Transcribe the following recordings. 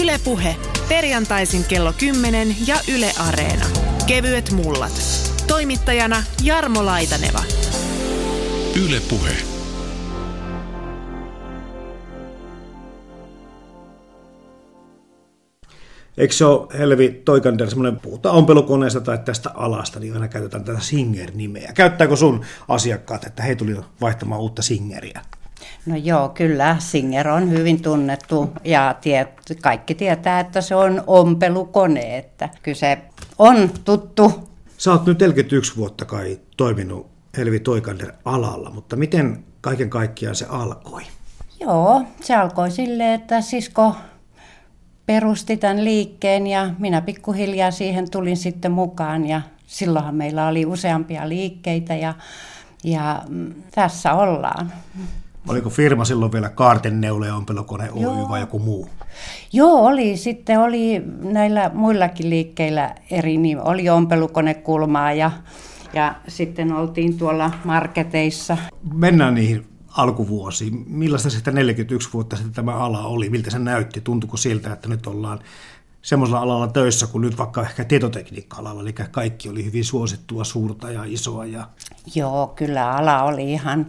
Ylepuhe perjantaisin kello 10 ja Yle Areena. Kevyet mullat. Toimittajana Jarmo Laitaneva. Ylepuhe. Eikö se ole Helvi Toikander semmoinen, puhutaan ompelukoneesta tai tästä alasta, niin aina käytetään tätä Singer-nimeä. Käyttääkö sun asiakkaat, että he tuli vaihtamaan uutta Singeriä? No joo, kyllä. Singer on hyvin tunnettu ja tiet, kaikki tietää, että se on ompelukone. Että kyse on tuttu. Sä oot nyt 41 vuotta kai toiminut Helvi Toikander alalla, mutta miten kaiken kaikkiaan se alkoi? Joo, se alkoi silleen, että sisko perusti tämän liikkeen ja minä pikkuhiljaa siihen tulin sitten mukaan ja silloinhan meillä oli useampia liikkeitä ja, ja mm, tässä ollaan. Oliko firma silloin vielä Kaarten Neule Ompelukone Oy Joo. vai joku muu? Joo, oli. Sitten oli näillä muillakin liikkeillä eri nimi. Oli ompelukonekulmaa ja, ja sitten oltiin tuolla marketeissa. Mennään niihin alkuvuosiin. Millaista sitä 41 vuotta sitten tämä ala oli? Miltä se näytti? Tuntuiko siltä, että nyt ollaan semmoisella alalla töissä kuin nyt vaikka ehkä tietotekniikka-alalla, eli kaikki oli hyvin suosittua, suurta ja isoa. Ja... Joo, kyllä ala oli ihan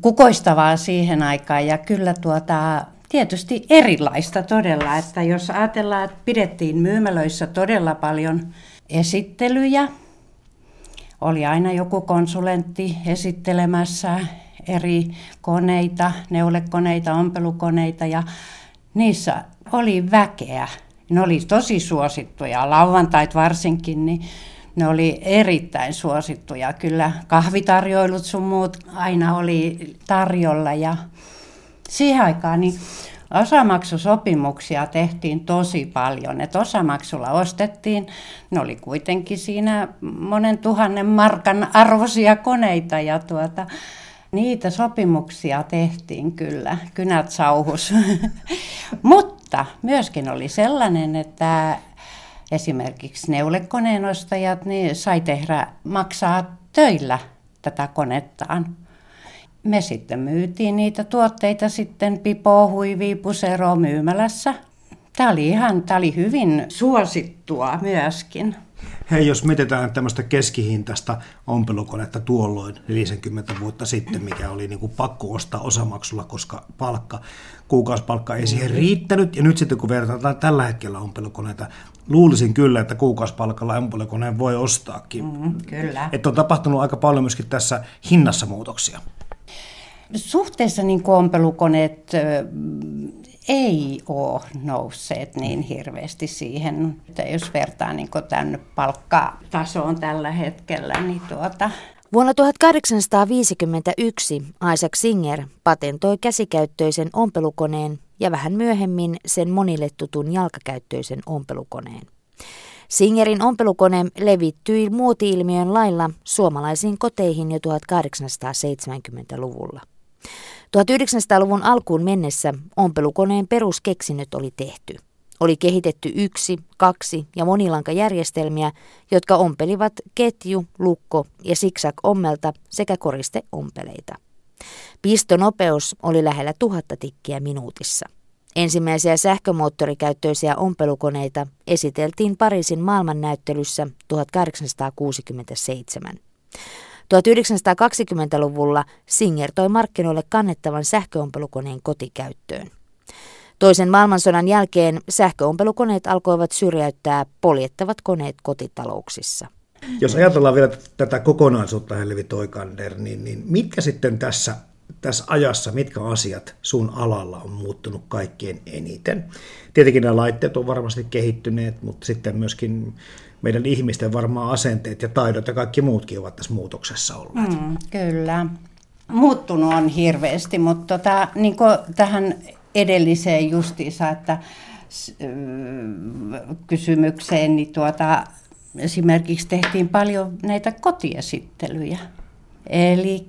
kukoistavaa siihen aikaan ja kyllä tuota, tietysti erilaista todella, että jos ajatellaan, että pidettiin myymälöissä todella paljon esittelyjä, oli aina joku konsulentti esittelemässä eri koneita, neulekoneita, ompelukoneita ja niissä oli väkeä. Ne oli tosi suosittuja, lauantait varsinkin, niin ne oli erittäin suosittuja. Kyllä kahvitarjoilut sun muut aina oli tarjolla ja siihen aikaan niin osamaksusopimuksia tehtiin tosi paljon. Et osamaksulla ostettiin, ne oli kuitenkin siinä monen tuhannen markan arvoisia koneita ja tuota, niitä sopimuksia tehtiin kyllä, kynät sauhus. Mutta myöskin oli sellainen, että esimerkiksi neulekoneen ostajat niin sai tehdä, maksaa töillä tätä konettaan. Me sitten myytiin niitä tuotteita sitten pipo, huivi, pusero myymälässä. Tämä oli ihan, tämä oli hyvin suosittua myöskin. Hei, jos mietitään tämmöistä keskihintaista ompelukonetta tuolloin 50 vuotta sitten, mikä oli niin kuin pakko ostaa osamaksulla, koska palkka, kuukausipalkka ei siihen riittänyt. Ja nyt sitten kun verrataan tällä hetkellä ompelukoneita, luulisin kyllä, että kuukausipalkalla ompelukoneen voi ostaakin. Mm, kyllä. Että on tapahtunut aika paljon myöskin tässä hinnassa muutoksia. Suhteessa niin ompelukoneet ei ole nousseet niin hirveästi siihen, että jos vertaa niin tänne palkkatasoon tällä hetkellä, niin tuota, Vuonna 1851 Isaac Singer patentoi käsikäyttöisen ompelukoneen ja vähän myöhemmin sen monille tutun jalkakäyttöisen ompelukoneen. Singerin ompelukone levittyi muoti-ilmiön lailla suomalaisiin koteihin jo 1870-luvulla. 1900-luvun alkuun mennessä ompelukoneen peruskeksinnöt oli tehty. Oli kehitetty yksi, kaksi ja monilankajärjestelmiä, jotka ompelivat ketju, lukko ja siksak ommelta sekä koriste ompeleita. Pistonopeus oli lähellä tuhatta tikkiä minuutissa. Ensimmäisiä sähkömoottorikäyttöisiä ompelukoneita esiteltiin Pariisin maailmannäyttelyssä 1867. 1920-luvulla Singer toi markkinoille kannettavan sähköompelukoneen kotikäyttöön. Toisen maailmansodan jälkeen sähköompelukoneet alkoivat syrjäyttää poljettavat koneet kotitalouksissa. Jos ajatellaan vielä tätä kokonaisuutta, Helvi Toikander, niin, niin mitkä sitten tässä, tässä ajassa, mitkä asiat sun alalla on muuttunut kaikkein eniten? Tietenkin nämä laitteet on varmasti kehittyneet, mutta sitten myöskin meidän ihmisten varmaan asenteet ja taidot ja kaikki muutkin ovat tässä muutoksessa olleet. Mm, kyllä. Muuttunut on hirveästi, mutta tota, niin tähän edelliseen justiinsa, että kysymykseen, niin tuota, esimerkiksi tehtiin paljon näitä kotiesittelyjä. Eli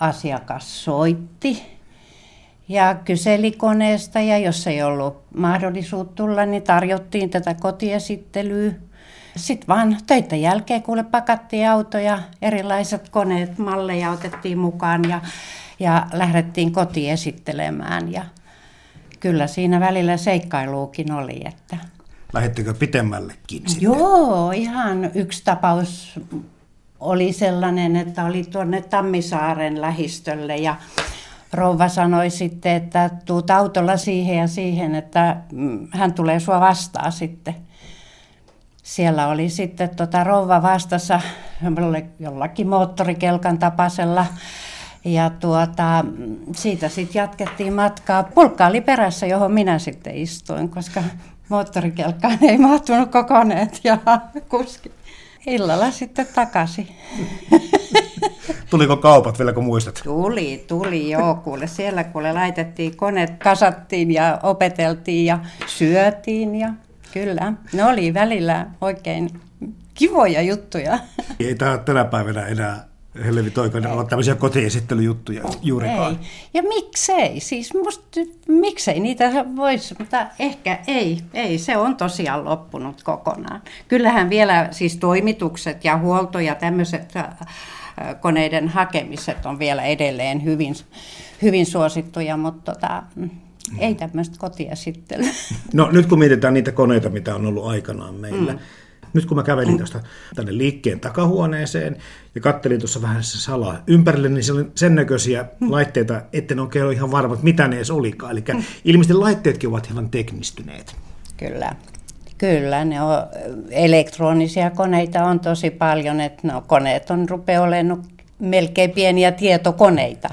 asiakas soitti ja kyseli koneesta ja jos ei ollut mahdollisuutta tulla, niin tarjottiin tätä kotiesittelyä sitten vaan töiden jälkeen kuule pakattiin autoja, erilaiset koneet, malleja otettiin mukaan ja, ja lähdettiin kotiin esittelemään. Ja kyllä siinä välillä seikkailuukin oli. Että. Lähettekö pitemmällekin sitten? Joo, ihan yksi tapaus oli sellainen, että oli tuonne Tammisaaren lähistölle ja rouva sanoi sitten, että tuut autolla siihen ja siihen, että mm, hän tulee sua vastaan sitten. Siellä oli sitten tota rouva vastassa jollakin moottorikelkan tapasella ja tuota, siitä sitten jatkettiin matkaa. Pulkka oli perässä, johon minä sitten istuin, koska moottorikelkkaan ei mahtunut kokoneet ja kuski. Illalla sitten takaisin. Tuliko kaupat vielä, kun muistat? Tuli, tuli joo. Kuule, siellä kuule laitettiin koneet, kasattiin ja opeteltiin ja syötiin ja kyllä. Ne oli välillä oikein kivoja juttuja. Ei tämä tänä päivänä enää Hellevi Toikainen olla tämmöisiä kotiesittelyjuttuja juurikaan. Ei. Ja miksei? Siis musta, miksei niitä voisi, mutta ehkä ei. Ei, se on tosiaan loppunut kokonaan. Kyllähän vielä siis toimitukset ja huolto ja tämmöiset koneiden hakemiset on vielä edelleen hyvin, hyvin suosittuja, mutta tota, ei tämmöistä kotiesittelyä. No nyt kun mietitään niitä koneita, mitä on ollut aikanaan meillä, mm. Nyt kun mä kävelin tuosta tänne liikkeen takahuoneeseen ja kattelin tuossa vähän se salaa ympärille, niin siellä oli sen näköisiä laitteita, etten oikein ole ihan varma, että mitä ne edes olikaan. Eli ilmeisesti laitteetkin ovat ihan teknistyneet. Kyllä. Kyllä, ne on elektronisia koneita on tosi paljon, että no, koneet on rupeaa olemaan melkein pieniä tietokoneita.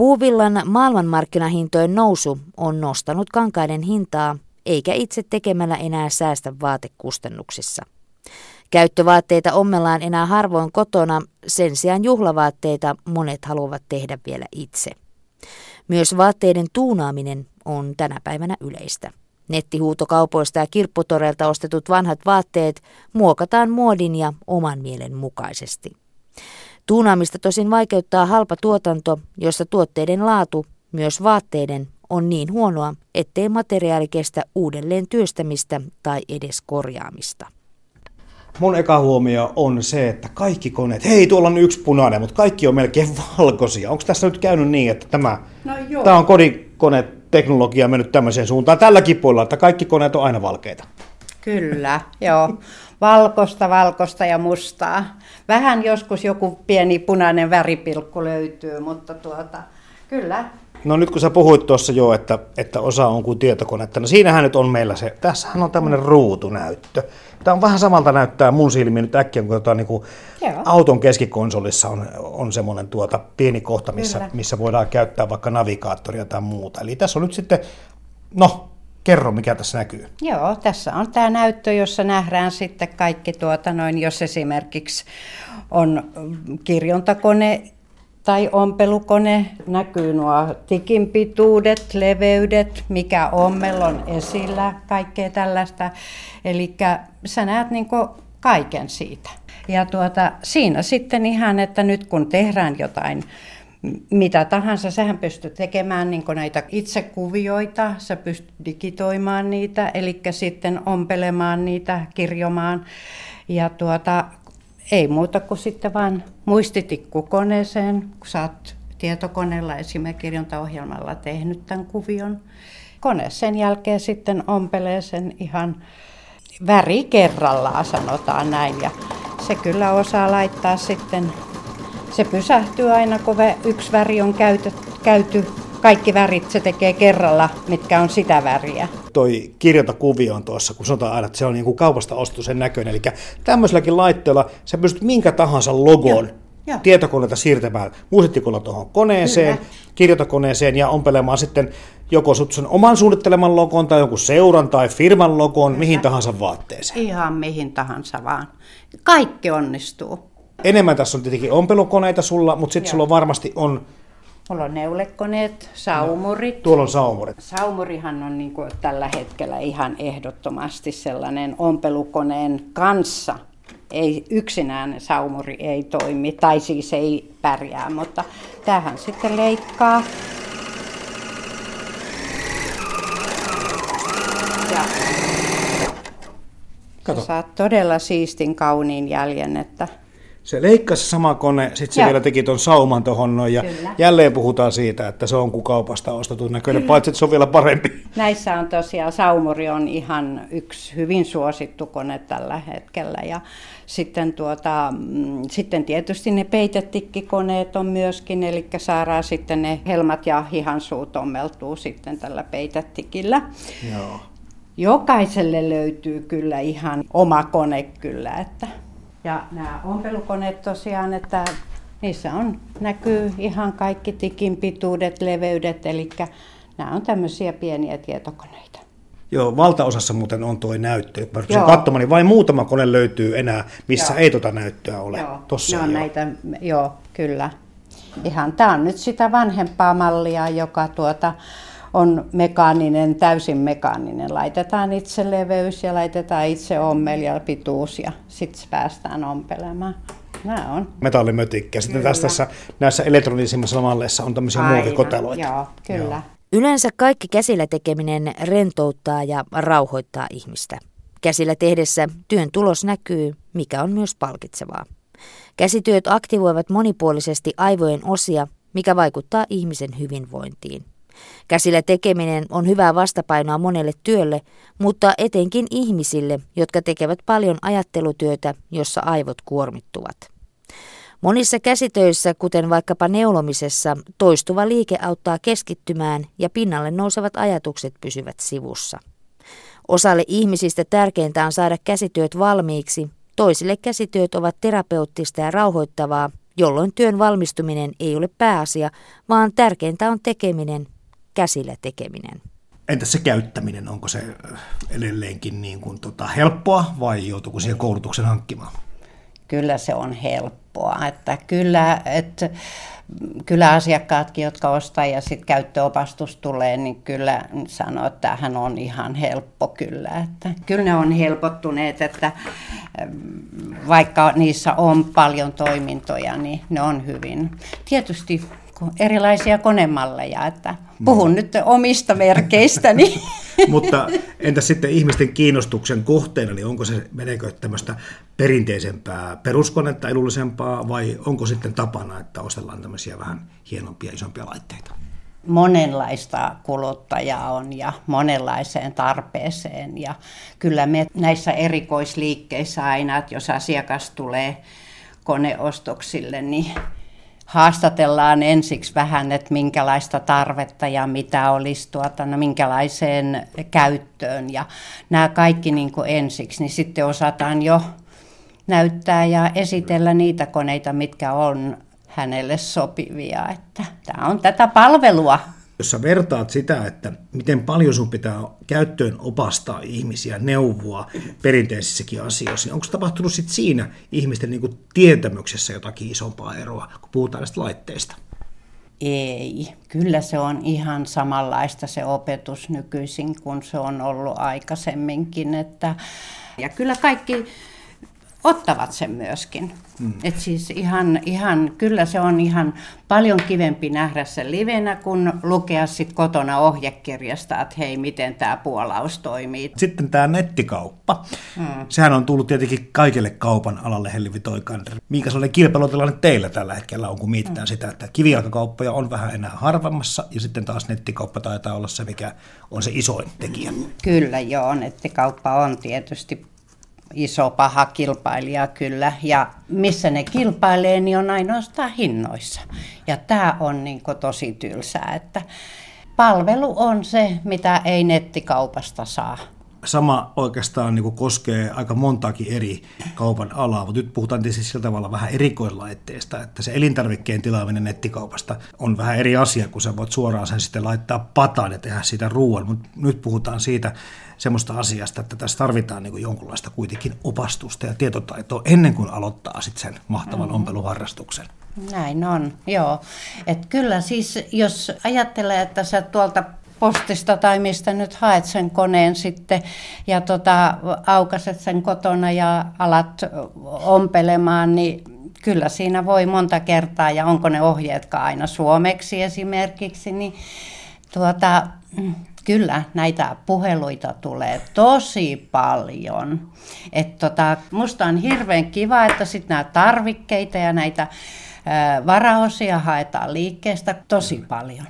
Puuvillan maailmanmarkkinahintojen nousu on nostanut kankaiden hintaa, eikä itse tekemällä enää säästä vaatekustannuksissa. Käyttövaatteita ommellaan enää harvoin kotona, sen sijaan juhlavaatteita monet haluavat tehdä vielä itse. Myös vaatteiden tuunaaminen on tänä päivänä yleistä. Nettihuutokaupoista ja kirpputoreilta ostetut vanhat vaatteet muokataan muodin ja oman mielen mukaisesti. Tuunaamista tosin vaikeuttaa halpa tuotanto, jossa tuotteiden laatu, myös vaatteiden, on niin huonoa, ettei materiaali kestä uudelleen työstämistä tai edes korjaamista. Mun eka huomio on se, että kaikki koneet, hei tuolla on yksi punainen, mutta kaikki on melkein valkoisia. Onko tässä nyt käynyt niin, että tämä, no tämä on kodikone teknologia mennyt tämmöiseen suuntaan tälläkin puolella, että kaikki koneet on aina valkeita? Kyllä, joo. Valkosta, valkosta ja mustaa. Vähän joskus joku pieni punainen väripilkku löytyy, mutta tuota, kyllä No nyt kun sä puhuit tuossa jo, että, että osa on kuin tietokonetta, no siinähän nyt on meillä se, tässähän on tämmöinen ruutunäyttö. Tämä on vähän samalta näyttää mun silmiin nyt äkkiä, kun tota, niin kuin auton keskikonsolissa on, on semmoinen tuota pieni kohta, missä, missä voidaan käyttää vaikka navigaattoria tai muuta. Eli tässä on nyt sitten, no kerro mikä tässä näkyy. Joo, tässä on tämä näyttö, jossa nähdään sitten kaikki, tuota noin, jos esimerkiksi on kirjontakone tai ompelukone, näkyy nuo tikin pituudet, leveydet, mikä ommel on esillä, kaikkea tällaista. Eli sä näet niin kaiken siitä. Ja tuota, siinä sitten ihan, että nyt kun tehdään jotain mitä tahansa, sähän pystyt tekemään niin näitä itsekuvioita, sä pystyt digitoimaan niitä, eli sitten ompelemaan niitä, kirjomaan. Ja tuota, ei muuta kuin sitten vaan muistitikku koneeseen, kun sä oot tietokoneella esimerkirjontaohjelmalla tehnyt tämän kuvion. Kone sen jälkeen sitten ompelee sen ihan väri kerrallaan, sanotaan näin. Ja se kyllä osaa laittaa sitten, se pysähtyy aina, kun yksi väri on käyty, käyty kaikki värit se tekee kerralla, mitkä on sitä väriä. Toi kirjantakuvio on tuossa, kun sanotaan aina, että se on niin kuin kaupasta ostu sen näköinen. Eli tämmöiselläkin laitteella sä pystyt minkä tahansa logon Joo. tietokoneelta siirtämään muistitikolla tuohon koneeseen, Kyllä. kirjoitakoneeseen ja ompelemaan sitten joko sun oman suunnitteleman logon tai jonkun seuran tai firman logon, Kyllä. mihin tahansa vaatteeseen. Ihan mihin tahansa vaan. Kaikki onnistuu. Enemmän tässä on tietenkin ompelukoneita sulla, mutta sitten sulla varmasti on Mulla on neulekoneet, saumurit. No, tuolla on saumurit. Saumurihan on niin kuin tällä hetkellä ihan ehdottomasti sellainen ompelukoneen kanssa. Ei, yksinään saumuri ei toimi, tai siis ei pärjää, mutta tähän sitten leikkaa. Ja Kato. saat todella siistin kauniin jäljen, että Se leikkasi sama kone, sitten se Joo. vielä teki tuon sauman tuohon noin, ja Kyllä. jälleen puhutaan siitä, että se on kuin kaupasta ostetun näköinen, paitsi että se on vielä parempi. Näissä on tosiaan Saumuri on ihan yksi hyvin suosittu kone tällä hetkellä. Ja sitten, tuota, mm, sitten tietysti ne peitetikkikoneet on myöskin, eli saadaan sitten ne helmat ja hihansuut ommeltuu sitten tällä peitetikillä. Joo. Jokaiselle löytyy kyllä ihan oma kone kyllä. Että. Ja nämä ompelukoneet tosiaan, että niissä on, näkyy ihan kaikki tikin pituudet, leveydet, eli nämä on tämmöisiä pieniä tietokoneita. Joo, valtaosassa muuten on tuo näyttö. Mä Joo. katsomaan, niin vain muutama kone löytyy enää, missä Joo. ei tota näyttöä ole. Joo, Tossa ne on joo. näitä, joo, kyllä. Ihan, tämä on nyt sitä vanhempaa mallia, joka tuota, on mekaaninen, täysin mekaaninen. Laitetaan itse leveys ja laitetaan itse ommel ja pituus ja sitten päästään ompelemaan. Nämä on. metallimötikkiä. Sitten Kyllä. tässä, tässä näissä elektronisimmissa malleissa on tämmöisiä Aivan, muovikoteloita. Joo, kyllä. Joo. Yleensä kaikki käsillä tekeminen rentouttaa ja rauhoittaa ihmistä. Käsillä tehdessä työn tulos näkyy, mikä on myös palkitsevaa. Käsityöt aktivoivat monipuolisesti aivojen osia, mikä vaikuttaa ihmisen hyvinvointiin. Käsillä tekeminen on hyvää vastapainoa monelle työlle, mutta etenkin ihmisille, jotka tekevät paljon ajattelutyötä, jossa aivot kuormittuvat. Monissa käsitöissä, kuten vaikkapa neulomisessa, toistuva liike auttaa keskittymään ja pinnalle nousevat ajatukset pysyvät sivussa. Osalle ihmisistä tärkeintä on saada käsityöt valmiiksi, toisille käsityöt ovat terapeuttista ja rauhoittavaa, jolloin työn valmistuminen ei ole pääasia, vaan tärkeintä on tekeminen, käsillä tekeminen. Entäs se käyttäminen, onko se äh, edelleenkin niin kuin tota helppoa vai joutuuko siihen koulutuksen hankkimaan? Kyllä se on helppoa. Että kyllä, että kyllä asiakkaatkin, jotka ostaa ja sitten käyttöopastus tulee, niin kyllä sanoo, että tämähän on ihan helppo kyllä. Että kyllä ne on helpottuneet, että vaikka niissä on paljon toimintoja, niin ne on hyvin. Tietysti erilaisia konemalleja, että puhun nyt omista merkeistäni. Mutta entä sitten ihmisten kiinnostuksen kohteena, niin onko se, meneekö tämmöistä perinteisempää peruskonetta, edullisempaa, vai onko sitten tapana, että ostellaan tämmöisiä vähän hienompia, isompia laitteita? monenlaista kuluttajaa on ja monenlaiseen tarpeeseen. Ja kyllä me näissä erikoisliikkeissä aina, että jos asiakas tulee koneostoksille, niin haastatellaan ensiksi vähän, että minkälaista tarvetta ja mitä olisi tuota, no, minkälaiseen käyttöön. Ja nämä kaikki niin kuin ensiksi, niin sitten osataan jo näyttää ja esitellä niitä koneita, mitkä on hänelle sopivia. Että tämä on tätä palvelua. Jos sä vertaat sitä, että miten paljon sun pitää käyttöön opastaa ihmisiä, neuvoa perinteisissäkin asioissa, niin onko tapahtunut sit siinä ihmisten niin tietämyksessä jotakin isompaa eroa, kun puhutaan näistä laitteista? Ei, kyllä se on ihan samanlaista se opetus nykyisin kuin se on ollut aikaisemminkin. Että, ja kyllä kaikki ottavat sen myöskin. Mm. Et siis ihan, ihan, kyllä se on ihan paljon kivempi nähdä sen livenä, kuin lukea sit kotona ohjekirjasta, että hei, miten tämä puolaus toimii. Sitten tämä nettikauppa. Mm. Sehän on tullut tietenkin kaikille kaupan alalle Helvi Toikander. Minkä sellainen kilpailutilanne teillä tällä hetkellä on, kun mietitään mm. sitä, että kivijalkakauppoja on vähän enää harvemmassa, ja sitten taas nettikauppa taitaa olla se, mikä on se isoin tekijä. Kyllä joo, nettikauppa on tietysti iso paha kilpailija kyllä. Ja missä ne kilpailee, niin on ainoastaan hinnoissa. Ja tämä on niin tosi tylsää, että palvelu on se, mitä ei nettikaupasta saa. Sama oikeastaan niin koskee aika montaakin eri kaupan alaa, mutta nyt puhutaan tietysti sillä tavalla vähän erikoislaitteesta, että se elintarvikkeen tilaaminen nettikaupasta on vähän eri asia, kun sä voit suoraan sen sitten laittaa pataan ja tehdä siitä ruoan, mutta nyt puhutaan siitä semmoista asiasta, että tässä tarvitaan niin jonkunlaista kuitenkin opastusta ja tietotaitoa ennen kuin aloittaa sitten sen mahtavan mm-hmm. ompeluharrastuksen. Näin on, joo. Et kyllä siis, jos ajattelee, että sä tuolta postista tai mistä nyt haet sen koneen sitten ja tota, aukaset sen kotona ja alat ompelemaan, niin kyllä siinä voi monta kertaa, ja onko ne ohjeetkaan aina suomeksi esimerkiksi, niin tuota, Kyllä, näitä puheluita tulee tosi paljon. Et tota, musta on hirveän kiva, että sitten nämä tarvikkeita ja näitä varaosia haetaan liikkeestä tosi paljon.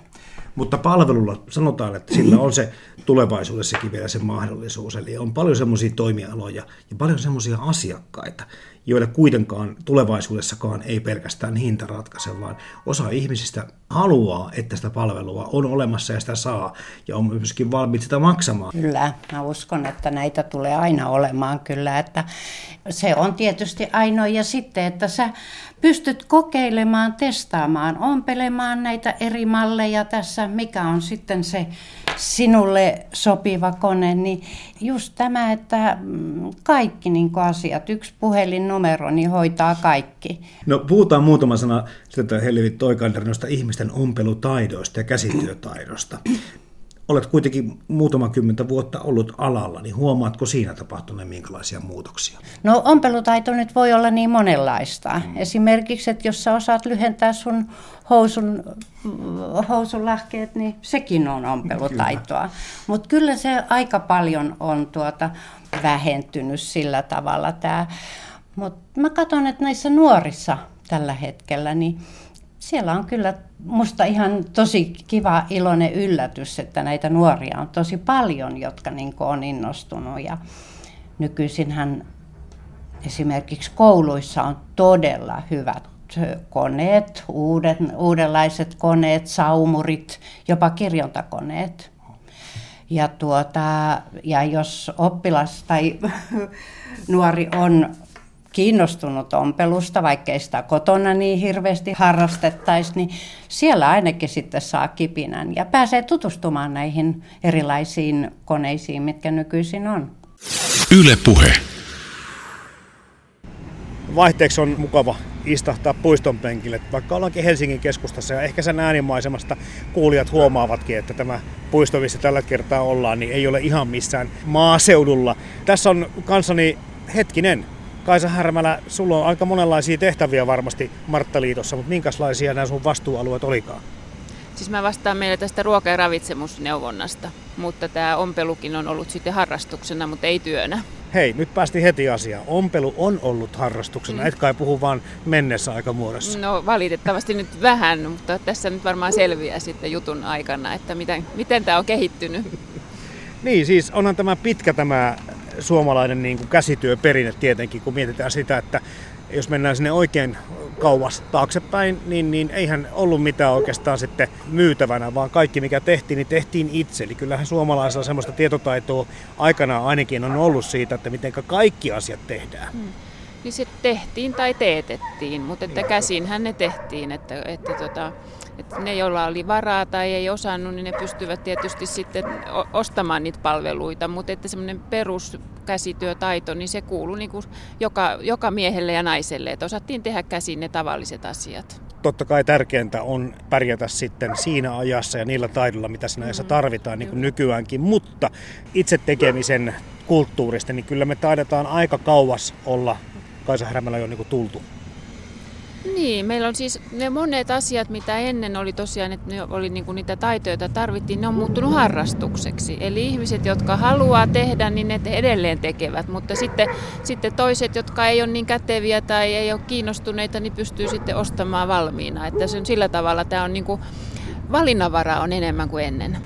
Mutta palvelulla sanotaan, että sillä on se tulevaisuudessakin vielä se mahdollisuus. Eli on paljon semmoisia toimialoja ja paljon semmoisia asiakkaita, joille kuitenkaan tulevaisuudessakaan ei pelkästään hinta ratkaise, vaan osa ihmisistä haluaa, että sitä palvelua on olemassa ja sitä saa, ja on myöskin valmiit sitä maksamaan. Kyllä, mä uskon, että näitä tulee aina olemaan kyllä, että se on tietysti ainoa, ja sitten, että sä pystyt kokeilemaan, testaamaan, ompelemaan näitä eri malleja tässä, mikä on sitten se sinulle sopiva kone, niin just tämä, että mm, kaikki niin asiat, yksi puhelinnumero, niin hoitaa kaikki. No puhutaan muutama sana sitä Helvi Toikander noista ihmisten ompelutaidoista ja käsityötaidosta. Olet kuitenkin muutama kymmentä vuotta ollut alalla, niin huomaatko siinä tapahtuneen minkälaisia muutoksia? No ompelutaito nyt voi olla niin monenlaista. Mm. Esimerkiksi, että jos sä osaat lyhentää sun housun, housun lahkeet, niin sekin on ompelutaitoa. Mutta kyllä se aika paljon on tuota vähentynyt sillä tavalla tämä. Mutta mä katson, että näissä nuorissa tällä hetkellä, niin siellä on kyllä musta ihan tosi kiva iloinen yllätys, että näitä nuoria on tosi paljon, jotka niin on innostunut. Ja nykyisinhän esimerkiksi kouluissa on todella hyvät koneet, uudet, uudenlaiset koneet, saumurit, jopa kirjontakoneet. Ja, tuota, ja jos oppilas tai nuori on kiinnostunut ompelusta, vaikkei sitä kotona niin hirveästi harrastettaisi, niin siellä ainakin sitten saa kipinän ja pääsee tutustumaan näihin erilaisiin koneisiin, mitkä nykyisin on. Yle Puhe. Vaihteeksi on mukava istahtaa puiston penkille, vaikka ollaankin Helsingin keskustassa ja ehkä sen äänimaisemasta kuulijat huomaavatkin, että tämä puisto, missä tällä kertaa ollaan, niin ei ole ihan missään maaseudulla. Tässä on kanssani hetkinen, Kaisa Härmälä, sulla on aika monenlaisia tehtäviä varmasti Marttaliitossa, mutta minkälaisia nämä sun vastuualueet olikaan? Siis mä vastaan meille tästä ruoka- ja ravitsemusneuvonnasta, mutta tämä ompelukin on ollut sitten harrastuksena, mutta ei työnä. Hei, nyt päästi heti asiaan. Ompelu on ollut harrastuksena, mm. et kai puhu vaan mennessä aikamuodossa. No valitettavasti nyt vähän, mutta tässä nyt varmaan selviää sitten jutun aikana, että miten, miten tämä on kehittynyt. niin, siis onhan tämä pitkä tämä suomalainen niin kuin käsityöperinne tietenkin, kun mietitään sitä, että jos mennään sinne oikein kauas taaksepäin, niin, niin eihän ollut mitään oikeastaan sitten myytävänä, vaan kaikki mikä tehtiin, niin tehtiin itse. Eli kyllähän suomalaisilla semmoista tietotaitoa aikanaan ainakin on ollut siitä, että miten kaikki asiat tehdään. Hmm. Niin se tehtiin tai teetettiin, mutta että käsinhän ne tehtiin, että, että tota, että ne, joilla oli varaa tai ei osannut, niin ne pystyvät tietysti sitten ostamaan niitä palveluita, mutta että semmoinen peruskäsityötaito, niin se kuuluu niin kuin joka, joka miehelle ja naiselle, että osattiin tehdä käsin ne tavalliset asiat. Totta kai tärkeintä on pärjätä sitten siinä ajassa ja niillä taidoilla, mitä siinä ajassa mm-hmm. tarvitaan, niin kuin nykyäänkin, mutta itse tekemisen kulttuurista, niin kyllä me taidetaan aika kauas olla Kaisa Härmällä jo niin kuin tultu. Niin, meillä on siis ne monet asiat, mitä ennen oli tosiaan, että ne oli niinku niitä taitoja, joita tarvittiin, ne on muuttunut harrastukseksi. Eli ihmiset, jotka haluaa tehdä, niin ne edelleen tekevät, mutta sitten, sitten toiset, jotka ei ole niin käteviä tai ei ole kiinnostuneita, niin pystyy sitten ostamaan valmiina. Että se on sillä tavalla, tämä on niinku, valinnanvara on enemmän kuin ennen.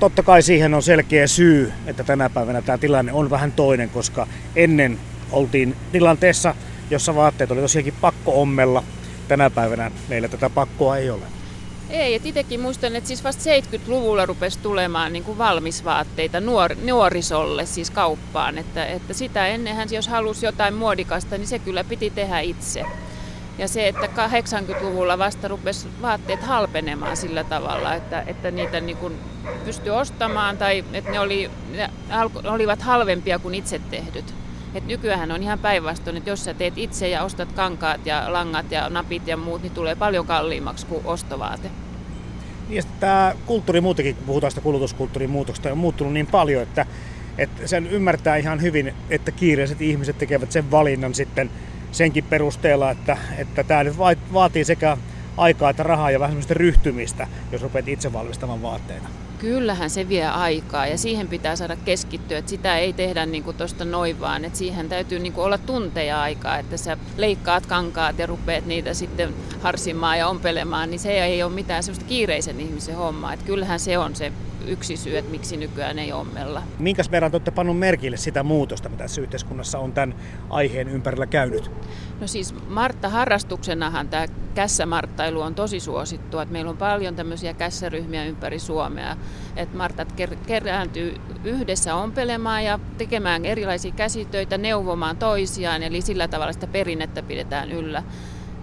Totta kai siihen on selkeä syy, että tänä päivänä tämä tilanne on vähän toinen, koska ennen oltiin tilanteessa, jossa vaatteet oli tosiaankin pakko ommella. Tänä päivänä meillä tätä pakkoa ei ole. Ei, että itsekin muistan, että siis vasta 70-luvulla rupesi tulemaan niin kuin valmisvaatteita nuor, nuorisolle, siis kauppaan. Että, että sitä ennenhän, jos halusi jotain muodikasta, niin se kyllä piti tehdä itse. Ja se, että 80-luvulla vasta rupesi vaatteet halpenemaan sillä tavalla, että, että niitä niin kuin pystyi ostamaan tai että ne, oli, ne olivat halvempia kuin itse tehdyt. Et nykyään on ihan päinvastoin, että jos sä teet itse ja ostat kankaat ja langat ja napit ja muut, niin tulee paljon kalliimmaksi kuin ostovaate. Ja tämä kulttuuri muutenkin, kun puhutaan sitä kulutuskulttuurin muutosta, on muuttunut niin paljon, että, että sen ymmärtää ihan hyvin, että kiireiset ihmiset tekevät sen valinnan sitten senkin perusteella, että, että tämä nyt vaatii sekä aikaa että rahaa ja vähän semmoista ryhtymistä, jos rupeat itse valmistamaan vaatteita. Kyllähän se vie aikaa ja siihen pitää saada keskittyä, että sitä ei tehdä niin tuosta noin vaan, että siihen täytyy niin kuin olla tunteja aikaa, että sä leikkaat kankaat ja rupeat niitä sitten harsimaan ja ompelemaan, niin se ei ole mitään sellaista kiireisen ihmisen hommaa, että kyllähän se on se yksi syy, että miksi nykyään ei ommella. Minkäs verran te olette pannut merkille sitä muutosta, mitä tässä yhteiskunnassa on tämän aiheen ympärillä käynyt? No siis Martta harrastuksenahan tämä kässämarttailu on tosi suosittua. Että meillä on paljon tämmöisiä kässäryhmiä ympäri Suomea. Että Martat kerääntyy yhdessä ompelemaan ja tekemään erilaisia käsitöitä, neuvomaan toisiaan. Eli sillä tavalla sitä perinnettä pidetään yllä.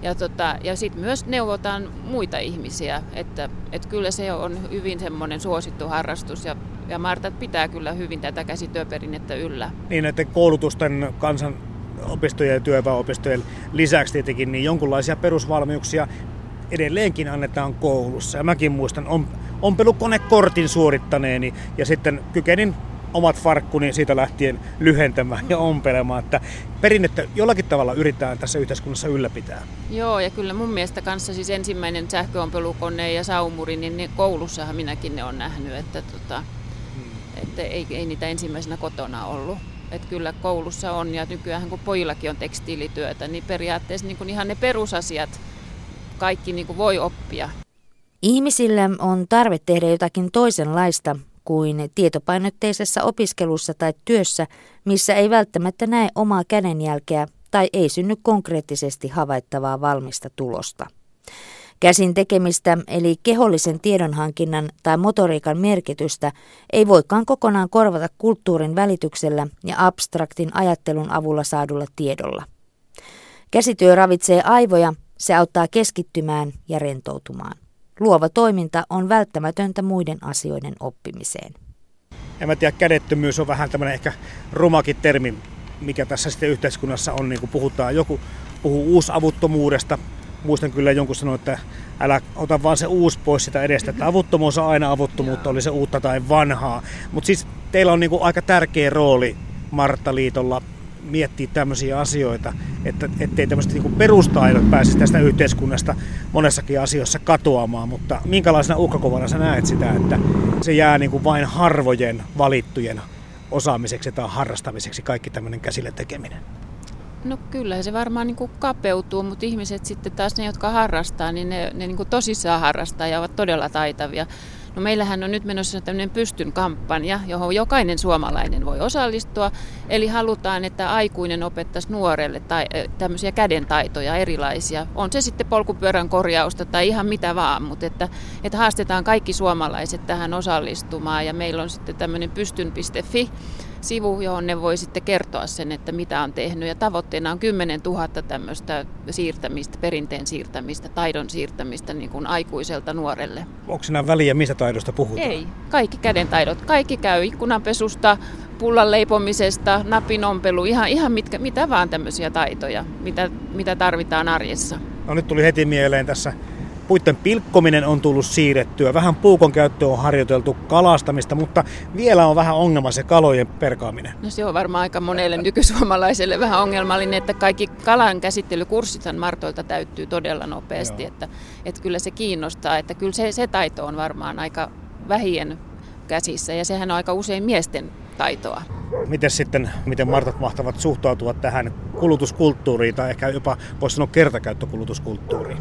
Ja, tota, ja sitten myös neuvotaan muita ihmisiä, että, että kyllä se on hyvin semmoinen suosittu harrastus ja, ja Martat pitää kyllä hyvin tätä käsityöperinnettä yllä. Niin, että koulutusten kansan opistojen ja työväenopistojen lisäksi tietenkin niin jonkunlaisia perusvalmiuksia edelleenkin annetaan koulussa. Ja mäkin muistan on, ompelukonekortin suorittaneeni ja sitten kykenin omat farkkuni siitä lähtien lyhentämään ja ompelemaan, että perinnettä jollakin tavalla yritetään tässä yhteiskunnassa ylläpitää. Joo, ja kyllä mun mielestä kanssa siis ensimmäinen sähköompelukone ja saumuri, niin ne koulussahan minäkin ne on nähnyt, että, tota, hmm. että ei, ei niitä ensimmäisenä kotona ollut. Että kyllä koulussa on ja nykyään kun pojillakin on tekstiilityötä, niin periaatteessa niin kuin ihan ne perusasiat kaikki niin kuin voi oppia. Ihmisillä on tarve tehdä jotakin toisenlaista kuin tietopainotteisessa opiskelussa tai työssä, missä ei välttämättä näe omaa kädenjälkeä tai ei synny konkreettisesti havaittavaa valmista tulosta. Käsin tekemistä eli kehollisen tiedonhankinnan tai motoriikan merkitystä ei voikaan kokonaan korvata kulttuurin välityksellä ja abstraktin ajattelun avulla saadulla tiedolla. Käsityö ravitsee aivoja, se auttaa keskittymään ja rentoutumaan. Luova toiminta on välttämätöntä muiden asioiden oppimiseen. En mä tiedä, kädettömyys on vähän tämmöinen ehkä rumakin termi, mikä tässä sitten yhteiskunnassa on, niin kuin puhutaan. Joku puhuu uusavuttomuudesta, muistan kyllä jonkun sanoa, että älä ota vaan se uusi pois sitä edestä, että avuttomuus on aina avuttomuutta, oli se uutta tai vanhaa. Mutta siis teillä on niinku aika tärkeä rooli Martta-liitolla miettiä tämmöisiä asioita, että ettei tämmöiset niinku perustaidot pääsisi tästä yhteiskunnasta monessakin asioissa katoamaan, mutta minkälaisena uhkakuvana sä näet sitä, että se jää niinku vain harvojen valittujen osaamiseksi tai harrastamiseksi kaikki tämmöinen käsille tekeminen? No kyllä se varmaan niin kuin kapeutuu, mutta ihmiset sitten taas ne, jotka harrastaa, niin ne, ne niin kuin tosissaan harrastaa ja ovat todella taitavia. No meillähän on nyt menossa tämmöinen pystyn kampanja, johon jokainen suomalainen voi osallistua. Eli halutaan, että aikuinen opettaisi nuorelle tai, tämmöisiä kädentaitoja erilaisia. On se sitten polkupyörän korjausta tai ihan mitä vaan, mutta että, että haastetaan kaikki suomalaiset tähän osallistumaan. Ja meillä on sitten tämmöinen pystyn.fi sivu, johon ne voi sitten kertoa sen, että mitä on tehnyt. Ja tavoitteena on 10 000 tämmöistä siirtämistä, perinteen siirtämistä, taidon siirtämistä niin kuin aikuiselta nuorelle. Onko siinä väliä, mistä taidosta puhutaan? Ei, kaikki käden taidot. Kaikki käy ikkunanpesusta, pullan leipomisesta, napinompelu, ihan, ihan mitkä, mitä vaan tämmöisiä taitoja, mitä, mitä tarvitaan arjessa. No nyt tuli heti mieleen tässä puitten pilkkominen on tullut siirrettyä, vähän puukon käyttö on harjoiteltu kalastamista, mutta vielä on vähän ongelma se kalojen perkaaminen. No se on varmaan aika monelle nykysuomalaiselle vähän ongelmallinen, että kaikki kalan käsittelykurssit Martoilta täyttyy todella nopeasti, että, että kyllä se kiinnostaa, että kyllä se, se taito on varmaan aika vähien käsissä ja sehän on aika usein miesten taitoa. Miten sitten, miten Martat mahtavat suhtautua tähän kulutuskulttuuriin tai ehkä jopa voisi sanoa kertakäyttökulutuskulttuuriin?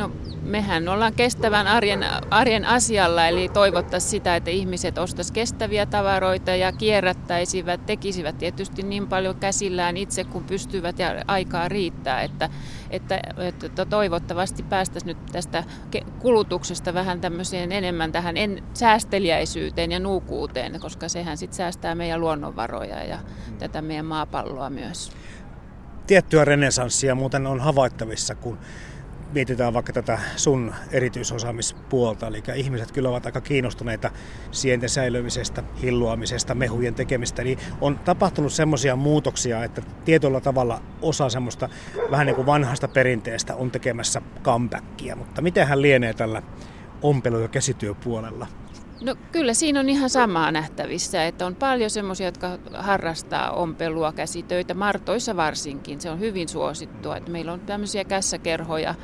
No mehän ollaan kestävän arjen, arjen asialla, eli toivottaisiin sitä, että ihmiset ostaisivat kestäviä tavaroita ja kierrättäisivät, tekisivät tietysti niin paljon käsillään itse kuin pystyvät ja aikaa riittää, että, että, että toivottavasti päästäisiin nyt tästä kulutuksesta vähän tämmöiseen enemmän tähän en, säästeliäisyyteen ja nuukuuteen, koska sehän sitten säästää meidän luonnonvaroja ja tätä meidän maapalloa myös. Tiettyä renesanssia muuten on havaittavissa, kun mietitään vaikka tätä sun erityisosaamispuolta, eli ihmiset kyllä ovat aika kiinnostuneita sienten säilymisestä, hilluamisesta, mehujen tekemistä, niin on tapahtunut semmoisia muutoksia, että tietyllä tavalla osa semmoista vähän niin kuin vanhasta perinteestä on tekemässä comebackia, mutta miten hän lienee tällä ompelu- ja käsityöpuolella? No kyllä siinä on ihan samaa nähtävissä, että on paljon semmoisia, jotka harrastaa ompelua, käsitöitä, martoissa varsinkin. Se on hyvin suosittua, että meillä on tämmöisiä kässäkerhoja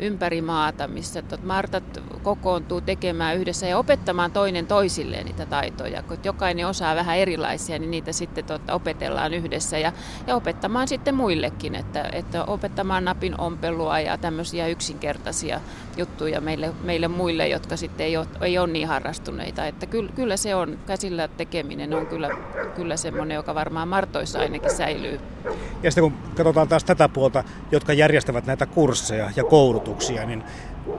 ympäri maata, missä Martat kokoontuu tekemään yhdessä ja opettamaan toinen toisilleen niitä taitoja. Kun jokainen osaa vähän erilaisia, niin niitä sitten tot, opetellaan yhdessä ja, ja opettamaan sitten muillekin, että, että opettamaan napin ompelua ja tämmöisiä yksinkertaisia juttuja meille, meille muille, jotka sitten ei ole, ei ole niin harrastuneita. Että kyllä, kyllä se on, käsillä tekeminen on kyllä, kyllä semmoinen, joka varmaan Martoissa ainakin säilyy. Ja sitten kun katsotaan taas tätä puolta, jotka järjestävät näitä kursseja ja koulutuksia, niin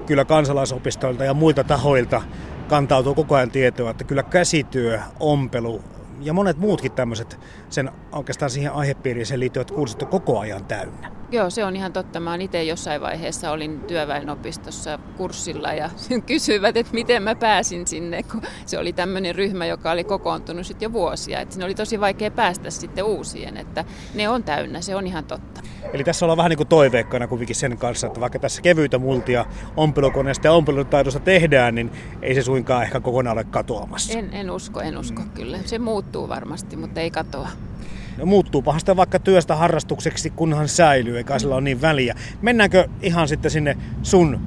kyllä kansalaisopistoilta ja muilta tahoilta kantautuu koko ajan tietoa, että kyllä käsityö, ompelu ja monet muutkin tämmöiset sen oikeastaan siihen aihepiiriin liittyvät kurssit on koko ajan täynnä. Joo, se on ihan totta. Mä itse jossain vaiheessa olin työväenopistossa kurssilla ja kysyivät, että miten mä pääsin sinne, kun se oli tämmöinen ryhmä, joka oli kokoontunut sitten jo vuosia. Että oli tosi vaikea päästä sitten uusien, että ne on täynnä, se on ihan totta. Eli tässä ollaan vähän niin kuin toiveikkana kuitenkin sen kanssa, että vaikka tässä kevyitä multia ompelukoneesta ja ompelutaidosta tehdään, niin ei se suinkaan ehkä kokonaan ole katoamassa. En, en usko, en usko mm. kyllä. Se muuttuu varmasti, mutta ei katoa. Muuttuupahan sitä vaikka työstä harrastukseksi, kunhan säilyy, eikä sillä ole niin väliä. Mennäänkö ihan sitten sinne sun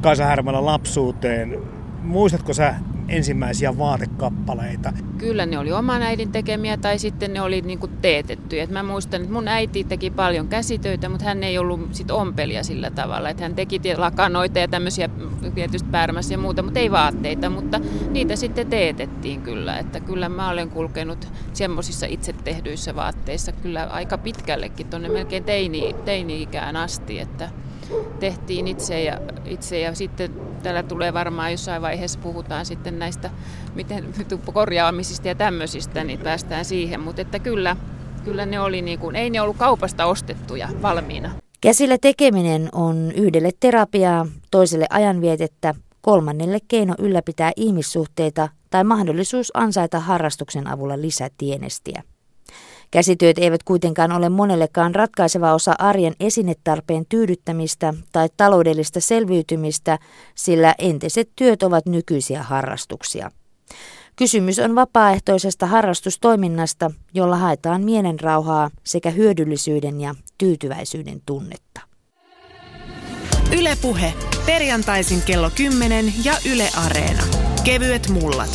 Kaisa Härmälä lapsuuteen? Muistatko sä ensimmäisiä vaatekappaleita? Kyllä ne oli oman äidin tekemiä tai sitten ne oli niinku teetettyjä. Et mä muistan, että mun äiti teki paljon käsitöitä, mutta hän ei ollut sit ompelia sillä tavalla. Että hän teki lakanoita ja tämmöisiä tietysti pärmässä ja muuta, mutta ei vaatteita. Mutta niitä sitten teetettiin kyllä. Että kyllä mä olen kulkenut semmoisissa itse tehdyissä vaatteissa kyllä aika pitkällekin, tuonne melkein teini, teini-ikään asti. Että tehtiin itse ja, itse ja sitten täällä tulee varmaan jossain vaiheessa puhutaan sitten näistä miten, korjaamisista ja tämmöisistä, niin päästään siihen. Mutta että kyllä, kyllä ne oli niin kuin, ei ne ollut kaupasta ostettuja valmiina. Käsillä tekeminen on yhdelle terapiaa, toiselle ajanvietettä, kolmannelle keino ylläpitää ihmissuhteita tai mahdollisuus ansaita harrastuksen avulla lisätienestiä. Käsityöt eivät kuitenkaan ole monellekaan ratkaiseva osa arjen esinetarpeen tyydyttämistä tai taloudellista selviytymistä, sillä entiset työt ovat nykyisiä harrastuksia. Kysymys on vapaaehtoisesta harrastustoiminnasta, jolla haetaan mielen rauhaa sekä hyödyllisyyden ja tyytyväisyyden tunnetta. Ylepuhe perjantaisin kello 10 ja Yle Areena. Kevyet mullat.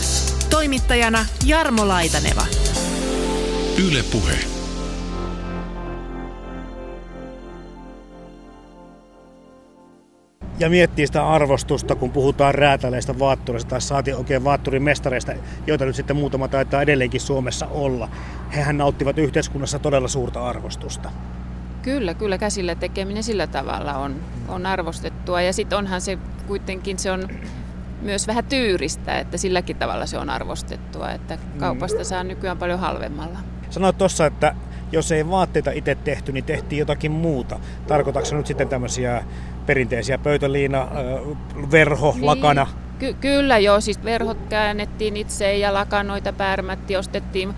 Toimittajana Jarmo Laitaneva. Yle Puhe. Ja miettii sitä arvostusta, kun puhutaan räätäleistä vaattureista tai saatiin oikein vaatturimestareista, joita nyt sitten muutama taitaa edelleenkin Suomessa olla. Hehän nauttivat yhteiskunnassa todella suurta arvostusta. Kyllä, kyllä käsillä tekeminen sillä tavalla on, on arvostettua. Ja sitten onhan se kuitenkin se on myös vähän tyyristä, että silläkin tavalla se on arvostettua, että kaupasta saa nykyään paljon halvemmalla. Sanoit tuossa, että jos ei vaatteita itse tehty, niin tehtiin jotakin muuta. Tarkoitatko nyt sitten tämmöisiä perinteisiä pöytäliina, verho, niin, lakana? Ky- kyllä joo, siis verhot käännettiin itse ja lakanoita pärmätti, ostettiin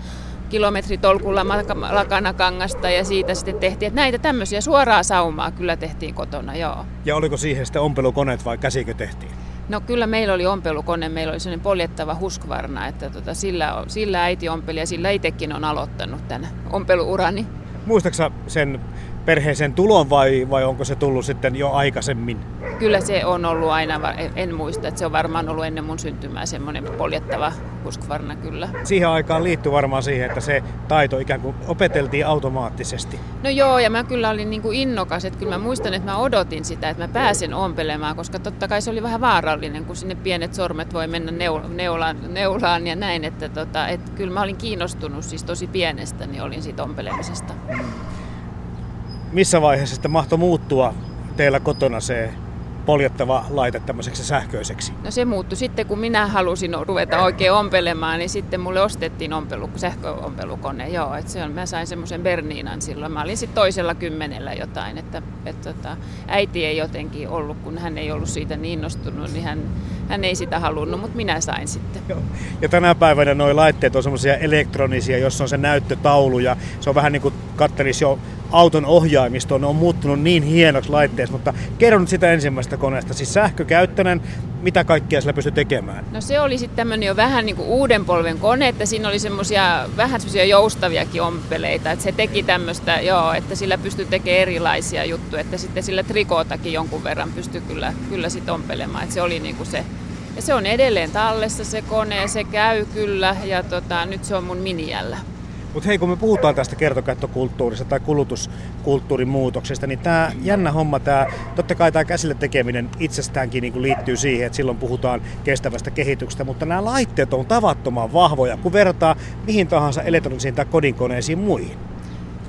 kilometritolkulla lakanakangasta ja siitä sitten tehtiin, että näitä tämmöisiä suoraa saumaa kyllä tehtiin kotona, joo. Ja oliko siihen sitten ompelukoneet vai käsikö tehtiin? No kyllä meillä oli ompelukone, meillä oli sellainen poljettava huskvarna, että tota, sillä, sillä äiti ompeli ja sillä itsekin on aloittanut tämän ompeluurani. Muistaaksä sen perheeseen tulon vai, vai onko se tullut sitten jo aikaisemmin? Kyllä se on ollut aina, en muista, että se on varmaan ollut ennen mun syntymää semmoinen poljettava Husqvarna kyllä. Siihen aikaan liittyy varmaan siihen, että se taito ikään kuin opeteltiin automaattisesti. No joo, ja mä kyllä olin niin kuin innokas, että kyllä mä muistan, että mä odotin sitä, että mä pääsen ompelemaan, koska totta kai se oli vähän vaarallinen, kun sinne pienet sormet voi mennä neulaan, neulaan ja näin, että, tota, että kyllä mä olin kiinnostunut siis tosi pienestä, niin olin siitä ompelemisesta. Missä vaiheessa sitten mahtoi muuttua teillä kotona se poljettava laite tämmöiseksi sähköiseksi? No se muuttui sitten, kun minä halusin ruveta oikein ompelemaan, niin sitten mulle ostettiin ompelu, sähköompelukone. Joo, että se on, mä sain semmoisen Berniinan silloin. Mä olin sitten toisella kymmenellä jotain, että, että, että äiti ei jotenkin ollut, kun hän ei ollut siitä niin innostunut, niin hän, hän ei sitä halunnut, mutta minä sain sitten. Joo. Ja tänä päivänä nuo laitteet on semmoisia elektronisia, jossa on se näyttötaulu ja se on vähän niin kuin kattelisi jo auton ohjaimisto on muuttunut niin hienoksi laitteeksi, mutta kerro nyt sitä ensimmäisestä koneesta, siis sähkökäyttöinen, mitä kaikkea sillä pystyi tekemään? No se oli sitten tämmöinen jo vähän niin kuin uuden polven kone, että siinä oli semmoisia vähän semmoisia joustaviakin ompeleita, että se teki tämmöistä, joo, että sillä pystyi tekemään erilaisia juttuja, että sitten sillä trikootakin jonkun verran pystyi kyllä, kyllä sitten ompelemaan, että se oli niin kuin se ja se on edelleen tallessa se kone se käy kyllä ja tota, nyt se on mun miniällä. Mutta hei, kun me puhutaan tästä kertokäyttökulttuurista tai kulutuskulttuurin muutoksesta, niin tämä jännä homma, tämä, totta kai tämä käsille tekeminen itsestäänkin niin liittyy siihen, että silloin puhutaan kestävästä kehityksestä, mutta nämä laitteet on tavattoman vahvoja, kun vertaa mihin tahansa elektronisiin tai kodinkoneisiin muihin.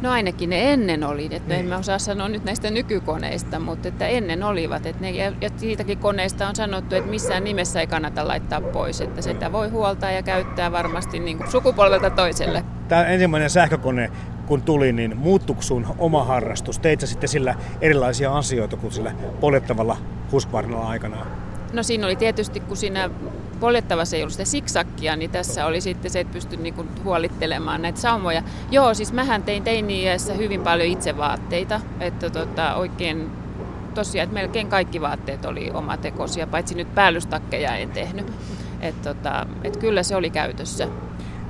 No ainakin ne ennen oli, että niin. en mä osaa sanoa nyt näistä nykykoneista, mutta että ennen olivat. Että ne, ja siitäkin koneista on sanottu, että missään nimessä ei kannata laittaa pois, että sitä voi huoltaa ja käyttää varmasti niin kuin sukupolvelta toiselle. Tämä ensimmäinen sähkökone, kun tuli, niin muuttuiko sun oma harrastus? Teit sitten sillä erilaisia asioita kuin sillä poljettavalla Husqvarnalla aikanaan? No siinä oli tietysti, kun siinä poljettavassa ei ollut sitä siksakkia, niin tässä oli sitten se, että pystyi niinku huolittelemaan näitä saumoja. Joo, siis mähän tein teini-iässä hyvin paljon itse vaatteita, että tota, oikein tosiaan, että melkein kaikki vaatteet oli omatekoisia, paitsi nyt päällystakkeja en tehnyt. Että tota, et kyllä se oli käytössä.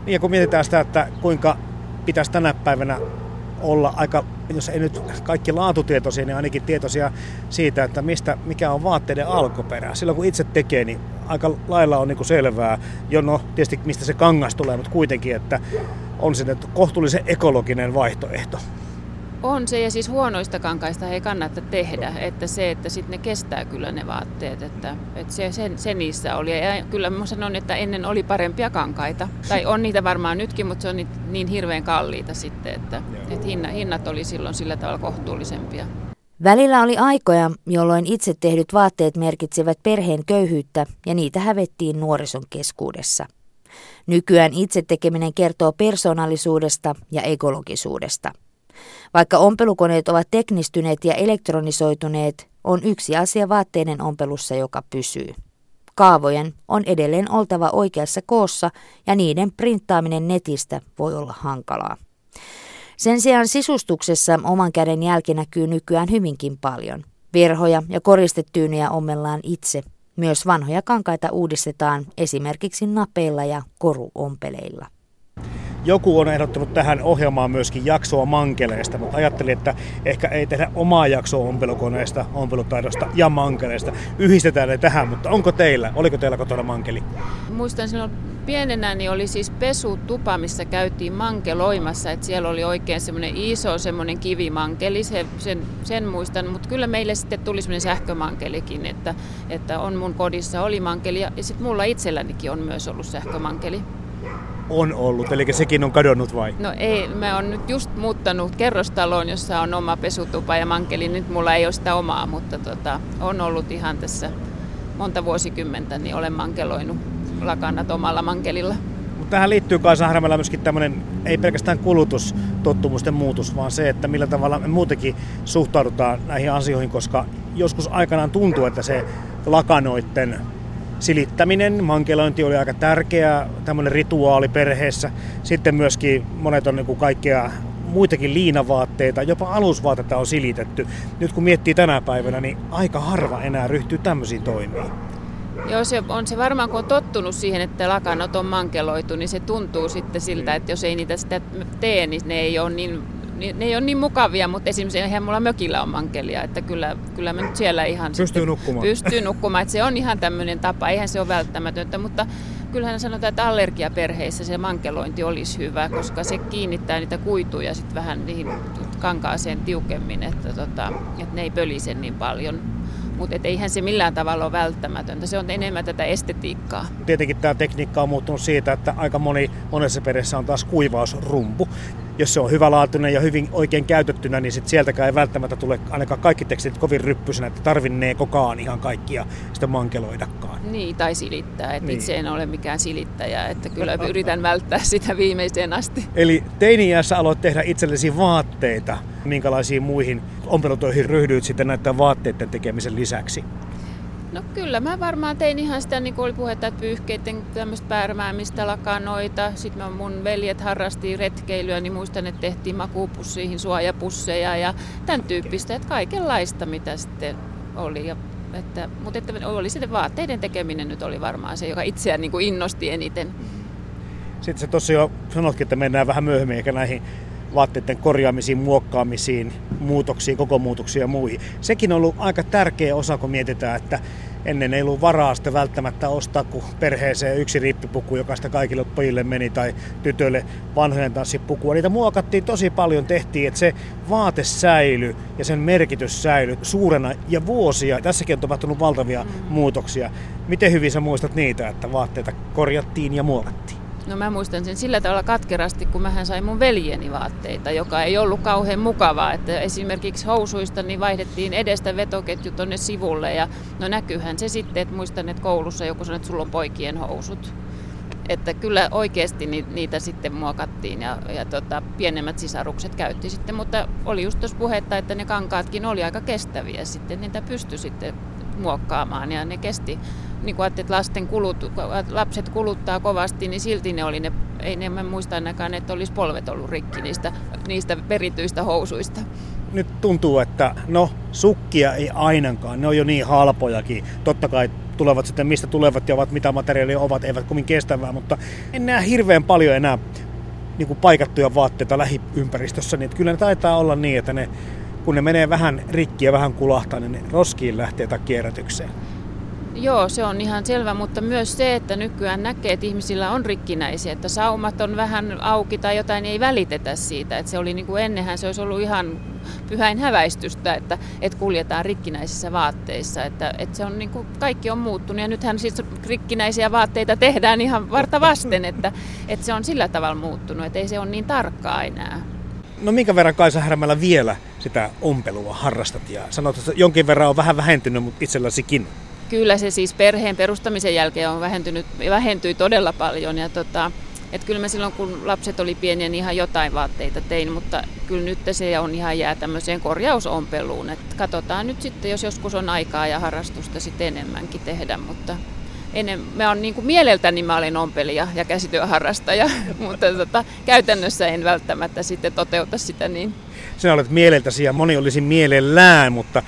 Niin ja kun mietitään sitä, että kuinka pitäisi tänä päivänä olla aika, jos ei nyt kaikki laatutietoisia, niin ainakin tietoisia siitä, että mistä, mikä on vaatteiden alkuperä. Silloin kun itse tekee, niin aika lailla on niin selvää, jo no tietysti mistä se kangas tulee, mutta kuitenkin, että on se kohtuullisen ekologinen vaihtoehto. On se, ja siis huonoista kankaista ei kannata tehdä, että se, että sitten ne kestää kyllä ne vaatteet, että, että se, se, se niissä oli. Ja kyllä mä sanon, että ennen oli parempia kankaita, tai on niitä varmaan nytkin, mutta se on niin hirveän kalliita sitten, että, että hinnat oli silloin sillä tavalla kohtuullisempia. Välillä oli aikoja, jolloin itse tehdyt vaatteet merkitsevät perheen köyhyyttä ja niitä hävettiin nuorison keskuudessa. Nykyään itse tekeminen kertoo persoonallisuudesta ja ekologisuudesta. Vaikka ompelukoneet ovat teknistyneet ja elektronisoituneet, on yksi asia vaatteiden ompelussa, joka pysyy. Kaavojen on edelleen oltava oikeassa koossa ja niiden printtaaminen netistä voi olla hankalaa. Sen sijaan sisustuksessa oman käden jälki näkyy nykyään hyvinkin paljon. Verhoja ja koristetyynejä ommellaan itse. Myös vanhoja kankaita uudistetaan esimerkiksi napeilla ja koruompeleilla. Joku on ehdottanut tähän ohjelmaan myöskin jaksoa mankeleista, mutta ajattelin, että ehkä ei tehdä omaa jaksoa ompelukoneesta, ompelutaidosta ja mankeleista. Yhdistetään ne tähän, mutta onko teillä, oliko teillä kotona mankeli? Muistan silloin pienenä niin oli siis pesutupa, missä käytiin mankeloimassa, että siellä oli oikein semmoinen iso semmoinen kivimankeli, se, sen, sen muistan, mutta kyllä meille sitten tuli semmoinen sähkömankelikin, että, että on mun kodissa oli mankeli ja sitten mulla itsellänikin on myös ollut sähkömankeli on ollut, eli sekin on kadonnut vai? No ei, mä oon nyt just muuttanut kerrostaloon, jossa on oma pesutupa ja mankeli. Nyt mulla ei ole sitä omaa, mutta tota, on ollut ihan tässä monta vuosikymmentä, niin olen mankeloinut lakanat omalla mankelilla. Mutta tähän liittyy kai Sahramäellä myöskin tämmöinen, ei pelkästään kulutustottumusten muutos, vaan se, että millä tavalla me muutenkin suhtaudutaan näihin asioihin, koska joskus aikanaan tuntuu, että se lakanoitten silittäminen, mankelointi oli aika tärkeä tämmöinen rituaali perheessä. Sitten myöskin monet on niin kaikkea muitakin liinavaatteita, jopa alusvaatetta on silitetty. Nyt kun miettii tänä päivänä, niin aika harva enää ryhtyy tämmöisiin toimiin. Joo, se on se varmaan, kun on tottunut siihen, että lakanot on mankeloitu, niin se tuntuu sitten siltä, että jos ei niitä sitä tee, niin ne ei ole niin ne ei ole niin mukavia, mutta esimerkiksi eihän mulla mökillä on mankelia, että kyllä, kyllä mä nyt siellä ihan... Pystyy nukkumaan. Pystyy nukkumaan, että se on ihan tämmöinen tapa, eihän se ole välttämätöntä, mutta kyllähän sanotaan, että allergiaperheissä se mankelointi olisi hyvä, koska se kiinnittää niitä kuituja sitten vähän niihin kankaaseen tiukemmin, että, tota, että ne ei pölise niin paljon mutta eihän se millään tavalla ole välttämätöntä. Se on enemmän tätä estetiikkaa. Tietenkin tämä tekniikka on muuttunut siitä, että aika moni monessa perheessä on taas kuivausrumpu jos se on hyvälaatuinen ja hyvin oikein käytettynä, niin sit sieltäkään ei välttämättä tule ainakaan kaikki tekstit kovin ryppysenä, että tarvinneekokaan ihan kaikkia sitä mankeloidakaan. Niin, tai silittää. Että niin. Itse en ole mikään silittäjä, että kyllä yritän välttää sitä viimeiseen asti. Eli teini-iässä aloit tehdä itsellesi vaatteita. Minkälaisiin muihin ompelutoihin ryhdyit sitten näiden vaatteiden tekemisen lisäksi? No kyllä, mä varmaan tein ihan sitä, niin kuin oli puhetta, että pyyhkeiden tämmöistä pärmäämistä, lakanoita. Sitten mun veljet harrasti retkeilyä, niin muistan, että tehtiin makuupussiin suojapusseja ja tämän tyyppistä, että kaikenlaista mitä sitten oli. Ja että, mutta että oli sitten vaatteiden tekeminen nyt oli varmaan se, joka itseään niin kuin innosti eniten. Sitten se tosiaan sanotkin, että mennään vähän myöhemmin eikä näihin vaatteiden korjaamisiin, muokkaamisiin, muutoksiin, koko muutoksiin ja muihin. Sekin on ollut aika tärkeä osa, kun mietitään, että ennen ei ollut varaa sitä välttämättä ostaa kuin perheeseen yksi rippipuku, joka sitä kaikille pojille meni, tai tytöille vanhojen tanssipukua. Niitä muokattiin tosi paljon, tehtiin, että se vaate säily ja sen merkitys säily suurena ja vuosia. Tässäkin on tapahtunut valtavia mm. muutoksia. Miten hyvin sä muistat niitä, että vaatteita korjattiin ja muokattiin? No mä muistan sen sillä tavalla katkerasti, kun mähän sain mun veljeni vaatteita, joka ei ollut kauhean mukavaa. Että esimerkiksi housuista niin vaihdettiin edestä vetoketju tonne sivulle ja no näkyyhän se sitten, että muistan, että koulussa joku sanoi, että sulla on poikien housut. Että kyllä oikeasti niitä sitten muokattiin ja, ja tota, pienemmät sisarukset käytti sitten, mutta oli just tuossa puhetta, että ne kankaatkin oli aika kestäviä sitten, niitä pystyi sitten muokkaamaan ja ne kesti niin kuin että lasten kulut, lapset kuluttaa kovasti, niin silti ne oli ne, ei ne mä muista ainakaan, että olisi polvet ollut rikki niistä, niistä perityistä housuista. Nyt tuntuu, että no sukkia ei ainakaan, ne on jo niin halpojakin. Totta kai tulevat sitten mistä tulevat ja ovat, mitä materiaalia ovat, eivät kovin kestävää, mutta en näe hirveän paljon enää niin kuin paikattuja vaatteita lähiympäristössä, niin kyllä ne taitaa olla niin, että ne, kun ne menee vähän rikki ja vähän kulahtaa, niin ne roskiin lähtee tai kierrätykseen. Joo, se on ihan selvä, mutta myös se, että nykyään näkee, että ihmisillä on rikkinäisiä, että saumat on vähän auki tai jotain ei välitetä siitä. Että se oli niin kuin ennenhän, se olisi ollut ihan pyhäin häväistystä, että, että kuljetaan rikkinäisissä vaatteissa. Että, että se on niin kuin, kaikki on muuttunut ja nythän siis rikkinäisiä vaatteita tehdään ihan varta vasten, että, että se on sillä tavalla muuttunut, että ei se ole niin tarkkaa enää. No minkä verran Kaisa Härmällä vielä sitä ompelua harrastat ja sanot, että jonkin verran on vähän vähentynyt, mutta itselläsikin kyllä se siis perheen perustamisen jälkeen on vähentynyt, vähentyi todella paljon. Ja tota, et kyllä mä silloin, kun lapset oli pieniä, niin ihan jotain vaatteita tein, mutta kyllä nyt se on ihan jää tämmöiseen korjausompeluun. Et katsotaan nyt sitten, jos joskus on aikaa ja harrastusta sitten enemmänkin tehdä, mutta ennen, mä on niin kuin mieleltäni mä olen ompelija ja käsityöharrastaja, mutta tota, käytännössä en välttämättä sitten toteuta sitä niin sinä olet mieleltäsi ja moni olisi mielellään, mutta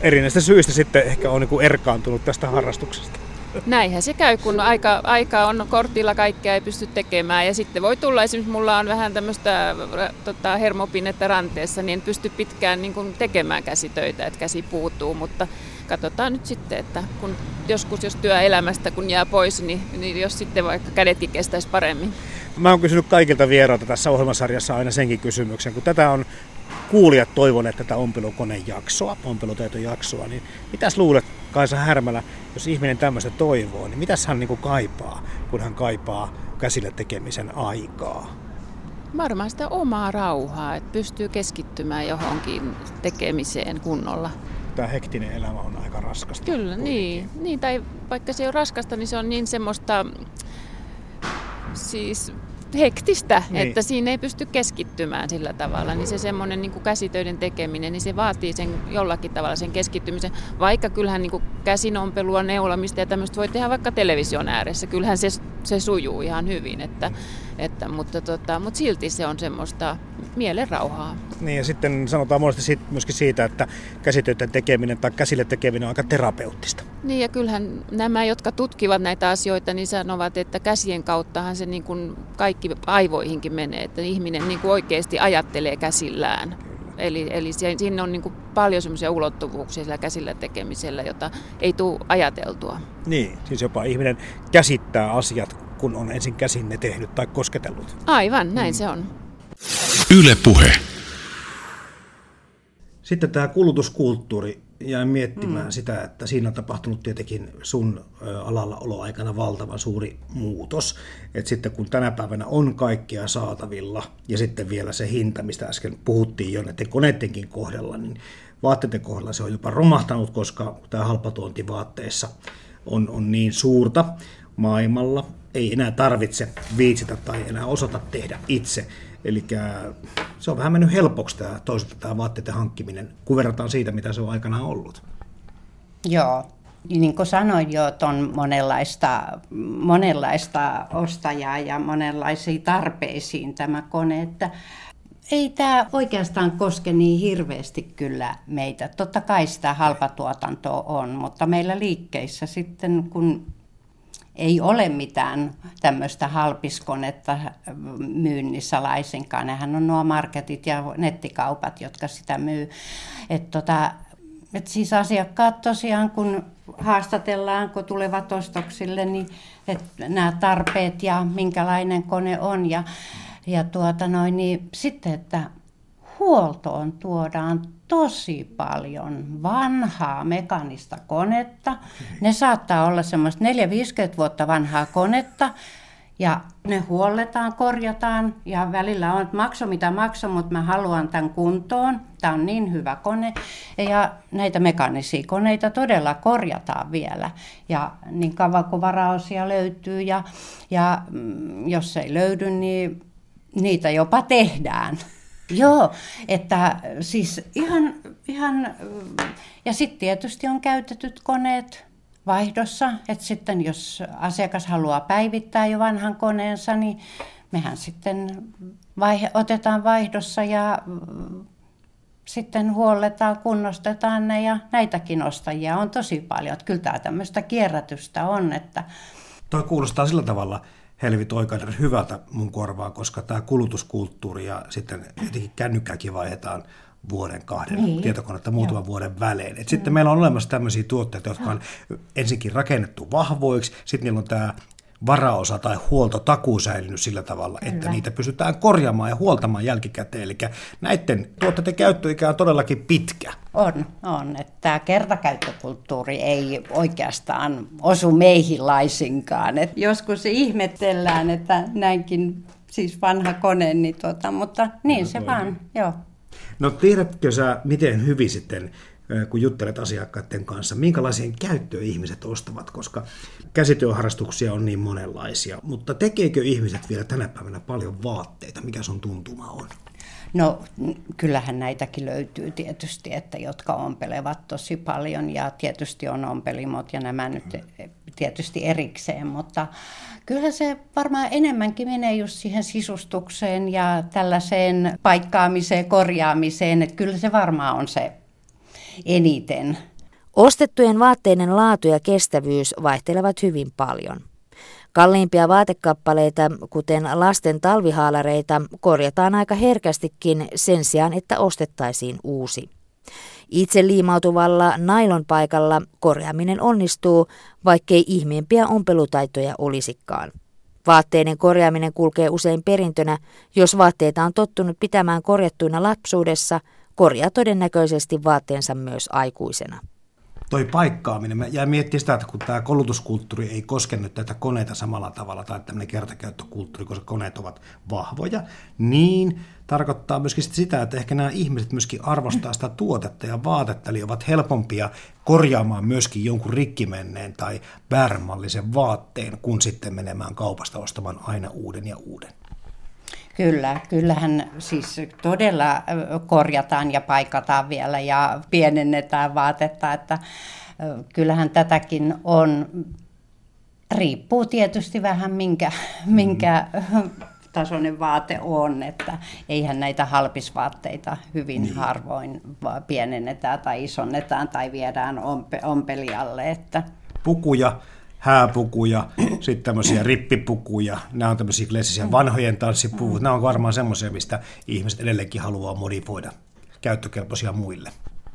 erinäistä syistä sitten ehkä on niin erkaantunut tästä harrastuksesta. Näinhän se käy, kun aika, aika on kortilla kaikkea ei pysty tekemään. Ja sitten voi tulla, esimerkiksi mulla on vähän tämmöistä tota, hermopinnettä ranteessa, niin en pysty pitkään niin kuin tekemään käsitöitä, että käsi puutuu. Mutta katsotaan nyt sitten, että kun joskus jos työelämästä kun jää pois, niin, niin jos sitten vaikka kädetkin kestäisi paremmin. Mä oon kysynyt kaikilta vierailta tässä ohjelmasarjassa aina senkin kysymyksen, kun tätä on kuulijat toivoneet tätä ompelukonejaksoa, ompeluteitojaksoa, niin mitäs luulet Kaisa Härmälä, jos ihminen tämmöistä toivoo, niin mitäs hän niin kaipaa, kun hän kaipaa käsillä tekemisen aikaa? Varmaan sitä omaa rauhaa, että pystyy keskittymään johonkin tekemiseen kunnolla. Tämä hektinen elämä on aika raskasta. Kyllä, niin, niin. Tai vaikka se on raskasta, niin se on niin semmoista siis hektistä, niin. että siinä ei pysty keskittymään sillä tavalla. Niin se semmoinen niin käsitöiden tekeminen, niin se vaatii sen jollakin tavalla sen keskittymisen. Vaikka kyllähän niin käsinompelua, neulamista ja tämmöistä voi tehdä vaikka television ääressä. Kyllähän se, se sujuu ihan hyvin, että, että, mutta, tota, mutta silti se on semmoista mielen rauhaa. Niin ja sitten sanotaan monesti siitä, myöskin siitä, että käsitöiden tekeminen tai käsille tekeminen on aika terapeuttista. Niin ja kyllähän nämä, jotka tutkivat näitä asioita, niin sanovat, että käsien kauttahan se niin kuin kaikki aivoihinkin menee, että ihminen niin kuin oikeasti ajattelee käsillään. Eli, eli siinä on niin kuin paljon semmoisia ulottuvuuksia sillä käsillä tekemisellä, jota ei tule ajateltua. Niin, siis jopa ihminen käsittää asiat, kun on ensin käsin ne tehnyt tai kosketellut. Aivan, näin mm. se on. Yle Puhe. Sitten tämä kulutuskulttuuri. Jäin miettimään mm. sitä, että siinä on tapahtunut tietenkin sun alalla oloaikana valtavan suuri muutos. Että sitten kun tänä päivänä on kaikkea saatavilla ja sitten vielä se hinta, mistä äsken puhuttiin jo näiden koneittenkin kohdalla, niin vaatteiden kohdalla se on jopa romahtanut, koska tämä halpatuonti vaatteissa on, on niin suurta maailmalla. Ei enää tarvitse viitsitä tai enää osata tehdä itse Eli se on vähän mennyt helpoksi tämä, toisaalta tämä vaatteiden hankkiminen, kun verrataan siitä, mitä se on aikanaan ollut. Joo, niin kuin sanoin jo, on monenlaista, monenlaista ostajaa ja monenlaisiin tarpeisiin tämä kone, että ei tämä oikeastaan koske niin hirveästi kyllä meitä. Totta kai sitä halpatuotantoa on, mutta meillä liikkeissä sitten, kun ei ole mitään tämmöistä halpiskonetta myynnissä laisinkaan. Nehän on nuo marketit ja nettikaupat, jotka sitä myy. Et tota, et siis asiakkaat tosiaan, kun haastatellaan, kun tulevat ostoksille, niin että nämä tarpeet ja minkälainen kone on. Ja, ja tuota noin, niin sitten, että huoltoon tuodaan tosi paljon vanhaa mekanista konetta. Ne saattaa olla semmoista 4-50 vuotta vanhaa konetta, ja ne huolletaan, korjataan ja välillä on, että makso mitä makso, mutta mä haluan tämän kuntoon. Tämä on niin hyvä kone. Ja näitä mekaanisia koneita todella korjataan vielä. Ja niin kauan kuin varaosia löytyy ja, ja mm, jos ei löydy, niin niitä jopa tehdään. Joo, että siis ihan, ihan ja sitten tietysti on käytetyt koneet, vaihdossa. Että sitten jos asiakas haluaa päivittää jo vanhan koneensa, niin mehän sitten vaihe, otetaan vaihdossa ja mm, sitten huolletaan, kunnostetaan ne ja näitäkin ostajia on tosi paljon. Että kyllä tämä tämmöistä kierrätystä on. Että... Toi kuulostaa sillä tavalla helvit oikein hyvältä mun korvaa, koska tämä kulutuskulttuuri ja sitten jotenkin kännykkääkin vaihdetaan vuoden, kahden niin. tietokonetta muutaman Joo. vuoden välein. Et sitten mm. meillä on olemassa tämmöisiä tuotteita, jotka on ensinkin rakennettu vahvoiksi, sitten niillä on tämä varaosa tai huoltotakuu säilynyt sillä tavalla, Kyllä. että niitä pystytään korjaamaan ja huoltamaan jälkikäteen. Eli näiden tuotteiden käyttöikä on todellakin pitkä. On, on. Että tämä kertakäyttökulttuuri ei oikeastaan osu meihin laisinkaan. Et joskus ihmetellään, että näinkin siis vanha kone, niin tuota, mutta niin no, se vaan, joo. No tiedätkö sä, miten hyvin sitten, kun juttelet asiakkaiden kanssa, minkälaisia käyttöä ihmiset ostavat, koska käsityöharrastuksia on niin monenlaisia, mutta tekeekö ihmiset vielä tänä päivänä paljon vaatteita? Mikä sun tuntuma on? No kyllähän näitäkin löytyy tietysti, että jotka ompelevat tosi paljon ja tietysti on ompelimot ja nämä nyt tietysti erikseen, mutta Kyllä se varmaan enemmänkin menee just siihen sisustukseen ja tällaiseen paikkaamiseen, korjaamiseen, että kyllä se varmaan on se eniten. Ostettujen vaatteiden laatu ja kestävyys vaihtelevat hyvin paljon. Kalliimpia vaatekappaleita, kuten lasten talvihaalareita, korjataan aika herkästikin sen sijaan, että ostettaisiin uusi. Itse liimautuvalla nailon paikalla korjaaminen onnistuu, vaikkei ihmeempiä ompelutaitoja olisikaan. Vaatteiden korjaaminen kulkee usein perintönä. Jos vaatteita on tottunut pitämään korjattuina lapsuudessa, korjaa todennäköisesti vaatteensa myös aikuisena toi paikkaaminen, mä jäin miettimään sitä, että kun tämä koulutuskulttuuri ei koske nyt tätä koneita samalla tavalla, tai tämmöinen kertakäyttökulttuuri, koska koneet ovat vahvoja, niin tarkoittaa myöskin sitä, että ehkä nämä ihmiset myöskin arvostaa sitä tuotetta ja vaatetta, eli ovat helpompia korjaamaan myöskin jonkun rikkimenneen tai vääränmallisen vaatteen, kun sitten menemään kaupasta ostamaan aina uuden ja uuden. Kyllä, kyllähän siis todella korjataan ja paikataan vielä ja pienennetään vaatetta, että kyllähän tätäkin on, riippuu tietysti vähän minkä, minkä tasoinen vaate on, että eihän näitä halpisvaatteita hyvin niin. harvoin pienennetään tai isonnetaan tai viedään ompe, ompelijalle. Että. Pukuja hääpukuja, sitten tämmöisiä rippipukuja, nämä on tämmöisiä klassisia vanhojen tanssipuvut, nämä on varmaan semmoisia, mistä ihmiset edelleenkin haluaa modifoida käyttökelpoisia muille.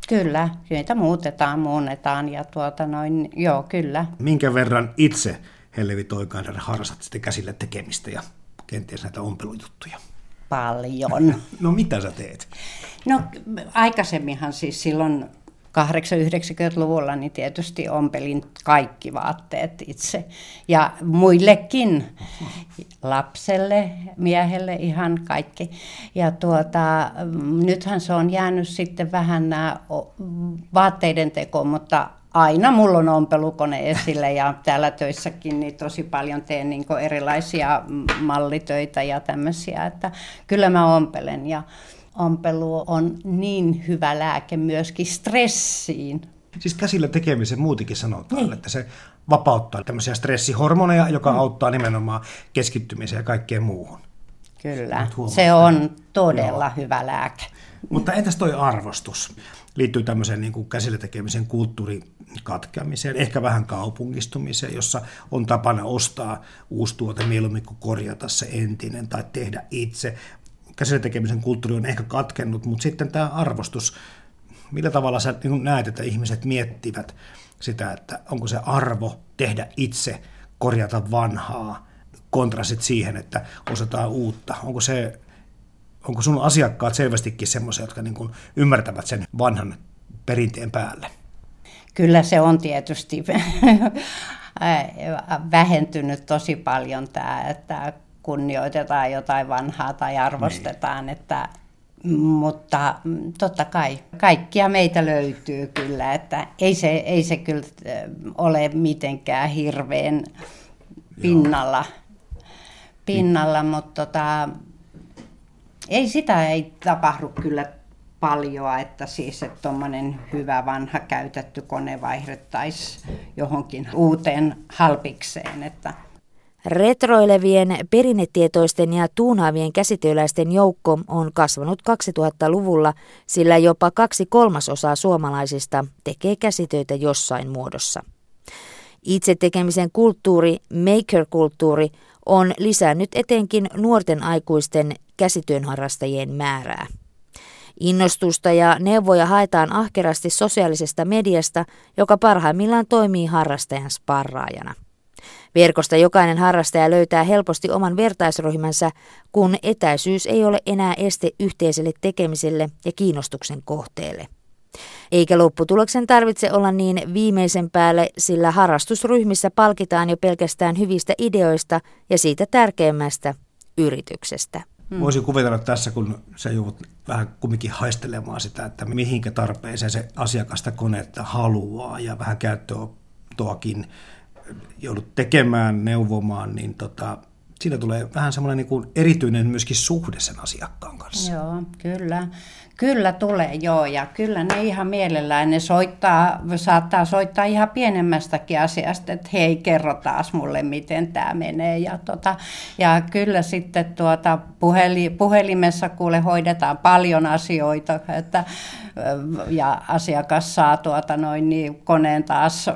Kyllä, niitä muutetaan, muunnetaan ja tuota noin, joo, kyllä. Minkä verran itse Hellevi Toikainen harrastat sitten käsille tekemistä ja kenties näitä ompelujuttuja? Paljon. no mitä sä teet? No aikaisemminhan siis silloin 80-90-luvulla niin tietysti ompelin kaikki vaatteet itse. Ja muillekin, lapselle, miehelle ihan kaikki. Ja tuota, nythän se on jäänyt sitten vähän nämä vaatteiden teko, mutta aina mulla on ompelukone esille ja täällä töissäkin niin tosi paljon teen niin erilaisia mallitöitä ja tämmöisiä, että kyllä mä ompelen ja ompelu on niin hyvä lääke myöskin stressiin. Siis käsillä tekemisen muutenkin sanotaan, niin. että se vapauttaa tämmöisiä stressihormoneja, joka mm. auttaa nimenomaan keskittymiseen ja kaikkeen muuhun. Kyllä, se on todella Joo. hyvä lääke. Mutta entäs toi arvostus? Liittyy tämmöiseen niin kuin käsillä tekemisen kulttuurikatkeamiseen, ehkä vähän kaupungistumiseen, jossa on tapana ostaa uusi tuote mieluummin kuin korjata se entinen tai tehdä itse. Käsillä tekemisen kulttuuri on ehkä katkennut, mutta sitten tämä arvostus, millä tavalla sä niin näet, että ihmiset miettivät sitä, että onko se arvo tehdä itse, korjata vanhaa, kontrastit siihen, että osataan uutta. Onko se onko sun asiakkaat selvästikin semmoisia, jotka niin kuin ymmärtävät sen vanhan perinteen päälle? Kyllä se on tietysti vähentynyt tosi paljon tämä, että kunnioitetaan jotain vanhaa tai arvostetaan, niin. että mutta totta kai kaikkia meitä löytyy kyllä, että ei se, ei se kyllä ole mitenkään hirveän pinnalla, pinnalla mutta tota, ei sitä ei tapahdu kyllä paljon, että siis että tuommoinen hyvä vanha käytetty kone vaihdettaisiin johonkin uuteen halpikseen. Että Retroilevien perinnetietoisten ja tuunaavien käsityöläisten joukko on kasvanut 2000-luvulla, sillä jopa kaksi kolmasosaa suomalaisista tekee käsitöitä jossain muodossa. Itse tekemisen kulttuuri, maker-kulttuuri, on lisännyt etenkin nuorten aikuisten käsityönharrastajien määrää. Innostusta ja neuvoja haetaan ahkerasti sosiaalisesta mediasta, joka parhaimmillaan toimii harrastajan sparraajana. Verkosta jokainen harrastaja löytää helposti oman vertaisryhmänsä, kun etäisyys ei ole enää este yhteiselle tekemiselle ja kiinnostuksen kohteelle. Eikä lopputuloksen tarvitse olla niin viimeisen päälle, sillä harrastusryhmissä palkitaan jo pelkästään hyvistä ideoista ja siitä tärkeimmästä yrityksestä. Hmm. Voisin kuvitella tässä, kun se joudut vähän kumminkin haistelemaan sitä, että mihinkä tarpeeseen se asiakasta konetta haluaa ja vähän käyttöottoakin joudut tekemään, neuvomaan, niin tota, siinä tulee vähän semmoinen niin kuin erityinen myöskin suhde sen asiakkaan kanssa. Joo, kyllä. Kyllä tulee, joo, ja kyllä ne ihan mielellään, ne soittaa, saattaa soittaa ihan pienemmästäkin asiasta, että hei, kerro taas mulle, miten tämä menee. Ja, tota, ja kyllä sitten tuota, puheli, puhelimessa kuule hoidetaan paljon asioita, että, ja asiakas saa tuota, noin, niin, koneen taas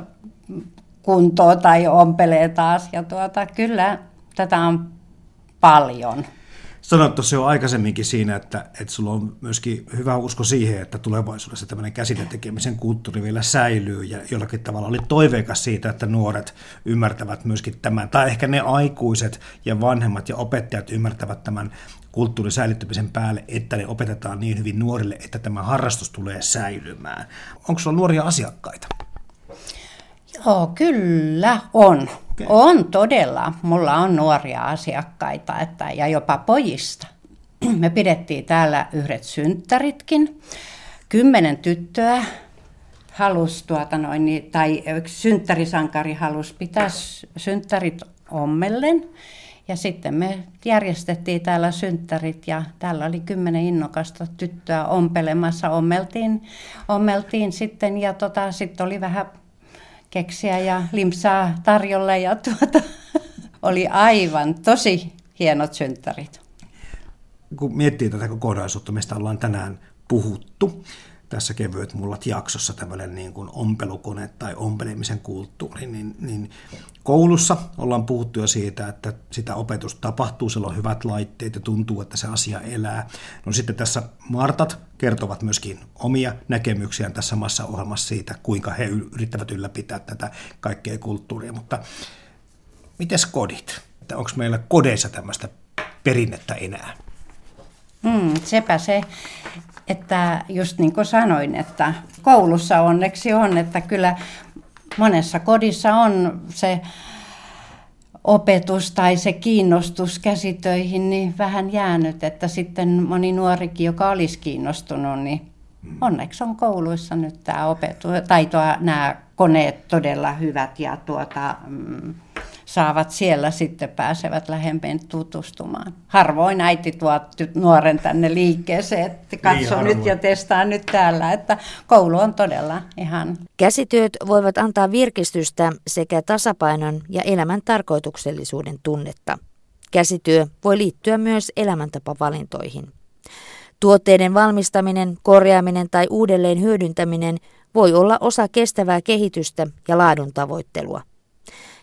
kuntoon tai ompelee taas, ja tuota, kyllä tätä on paljon sanottu se on aikaisemminkin siinä, että, että sulla on myöskin hyvä usko siihen, että tulevaisuudessa tämmöinen käsitetekemisen kulttuuri vielä säilyy ja jollakin tavalla oli toiveikas siitä, että nuoret ymmärtävät myöskin tämän, tai ehkä ne aikuiset ja vanhemmat ja opettajat ymmärtävät tämän kulttuurin säilyttämisen päälle, että ne opetetaan niin hyvin nuorille, että tämä harrastus tulee säilymään. Onko sulla nuoria asiakkaita? Joo, kyllä on. Okay. On todella. Mulla on nuoria asiakkaita että, ja jopa pojista. Me pidettiin täällä yhdet synttäritkin. Kymmenen tyttöä halusi, tuota noin, niin, tai synttärisankari halusi pitää synttärit ommellen. Ja sitten me järjestettiin täällä synttärit ja täällä oli kymmenen innokasta tyttöä ompelemassa. Ommeltiin, ommeltiin sitten ja tota, sitten oli vähän keksiä ja limsaa tarjolla ja tuota, oli aivan tosi hienot synttärit. Kun miettii tätä kokonaisuutta, mistä ollaan tänään puhuttu, tässä kevyet mullat jaksossa tämmöinen niin kuin ompelukone tai ompelemisen kulttuuri, niin, niin koulussa ollaan puhuttu jo siitä, että sitä opetusta tapahtuu, siellä on hyvät laitteet ja tuntuu, että se asia elää. No sitten tässä Martat kertovat myöskin omia näkemyksiään tässä massaohjelmassa siitä, kuinka he yrittävät ylläpitää tätä kaikkea kulttuuria, mutta miten kodit? Onko meillä kodeissa tämmöistä perinnettä enää? Mm, sepä se, että just niin kuin sanoin, että koulussa onneksi on, että kyllä monessa kodissa on se opetus tai se kiinnostus käsitöihin niin vähän jäänyt, että sitten moni nuorikin, joka olisi kiinnostunut, niin onneksi on kouluissa nyt tämä opetus, tai tuo, nämä koneet todella hyvät ja tuota, mm, saavat siellä sitten pääsevät lähempään tutustumaan. Harvoin äiti tuo nuoren tänne liikkeeseen, että katso niin, nyt ja testaa nyt täällä, että koulu on todella ihan... Käsityöt voivat antaa virkistystä sekä tasapainon ja elämän tarkoituksellisuuden tunnetta. Käsityö voi liittyä myös elämäntapavalintoihin. Tuotteiden valmistaminen, korjaaminen tai uudelleen hyödyntäminen voi olla osa kestävää kehitystä ja laadun tavoittelua.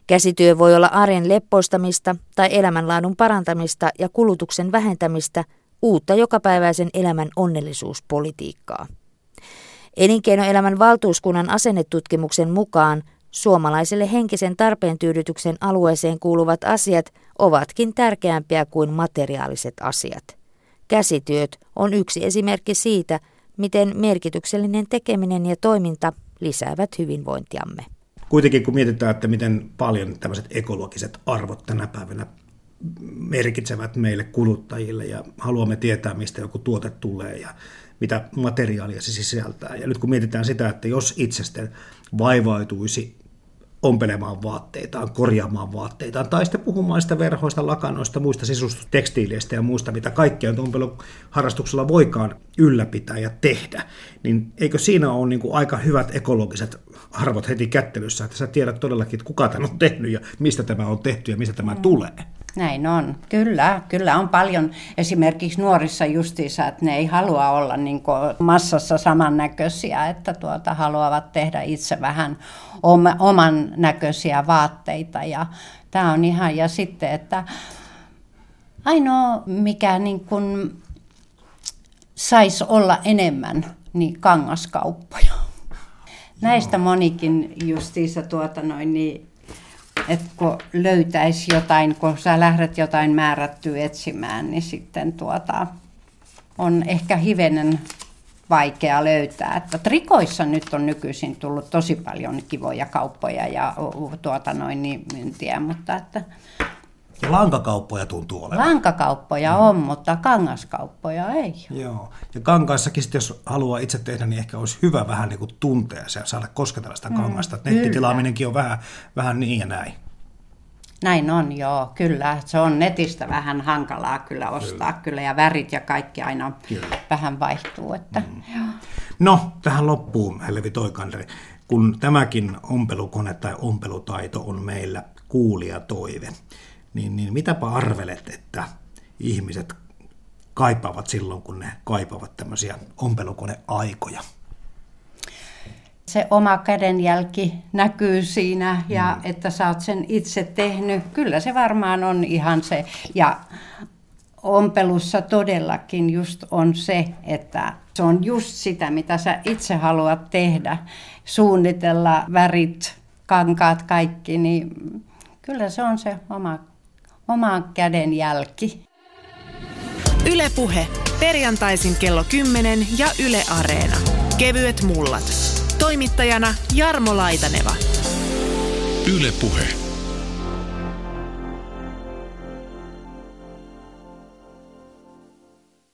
Käsityö voi olla arjen leppoistamista tai elämänlaadun parantamista ja kulutuksen vähentämistä, uutta jokapäiväisen elämän onnellisuuspolitiikkaa. Elinkeinoelämän valtuuskunnan asennetutkimuksen mukaan suomalaiselle henkisen tarpeen tyydytyksen alueeseen kuuluvat asiat ovatkin tärkeämpiä kuin materiaaliset asiat. Käsityöt on yksi esimerkki siitä, miten merkityksellinen tekeminen ja toiminta lisäävät hyvinvointiamme. Kuitenkin kun mietitään, että miten paljon tämmöiset ekologiset arvot tänä päivänä merkitsevät meille kuluttajille ja haluamme tietää, mistä joku tuote tulee ja mitä materiaalia se sisältää. Ja nyt kun mietitään sitä, että jos itsestä vaivautuisi ompelemaan vaatteitaan, korjaamaan vaatteitaan, tai sitten puhumaan sitä verhoista, lakanoista, muista sisustustekstiileistä ja muista, mitä kaikkea ompeluharrastuksella voikaan ylläpitää ja tehdä, niin eikö siinä ole niin kuin aika hyvät ekologiset arvot heti kättelyssä, että sä tiedät todellakin, että kuka tämän on tehnyt ja mistä tämä on tehty ja mistä tämä mm. tulee? Näin on, kyllä. Kyllä on paljon esimerkiksi nuorissa justiissa, että ne ei halua olla niin massassa samannäköisiä, että tuota, haluavat tehdä itse vähän oman näköisiä vaatteita. Ja tämä on ihan, ja sitten, että ainoa mikä niin kuin saisi olla enemmän, niin kangaskauppoja. Näistä monikin justiissa tuota noin, niin että kun löytäisi jotain, kun sä lähdet jotain määrättyä etsimään, niin sitten tuota, on ehkä hivenen vaikea löytää. Että trikoissa nyt on nykyisin tullut tosi paljon kivoja kauppoja ja tuota noin niin myyntiä, mutta että ja lankakauppoja tuntuu olevan. Lankakauppoja mm. on, mutta kangaskauppoja ei. Joo. Ja kankaissakin sitten, jos haluaa itse tehdä, niin ehkä olisi hyvä vähän niin kuin tuntea se ja saada kosketella sitä mm, kangasta. Mm, nettitilaaminenkin on vähän, vähän niin ja näin. Näin on, joo, kyllä. Se on netistä vähän hankalaa kyllä ostaa kyllä, kyllä ja värit ja kaikki aina kyllä. vähän vaihtuu. Että, mm. joo. No, tähän loppuun, Helvi Toikanderi. Kun tämäkin ompelukone tai ompelutaito on meillä kuulia toive, niin, niin mitäpä arvelet, että ihmiset kaipaavat silloin, kun ne kaipaavat tämmöisiä ompelukoneaikoja? Se oma kädenjälki näkyy siinä ja mm. että sä oot sen itse tehnyt. Kyllä se varmaan on ihan se. Ja ompelussa todellakin just on se, että se on just sitä, mitä sä itse haluat tehdä. Suunnitella värit, kankaat, kaikki, niin kyllä se on se oma oma kädenjälki. Ylepuhe. Perjantaisin kello 10 ja Yle Areena. Kevyet mullat. Toimittajana Jarmo Laitaneva. Ylepuhe.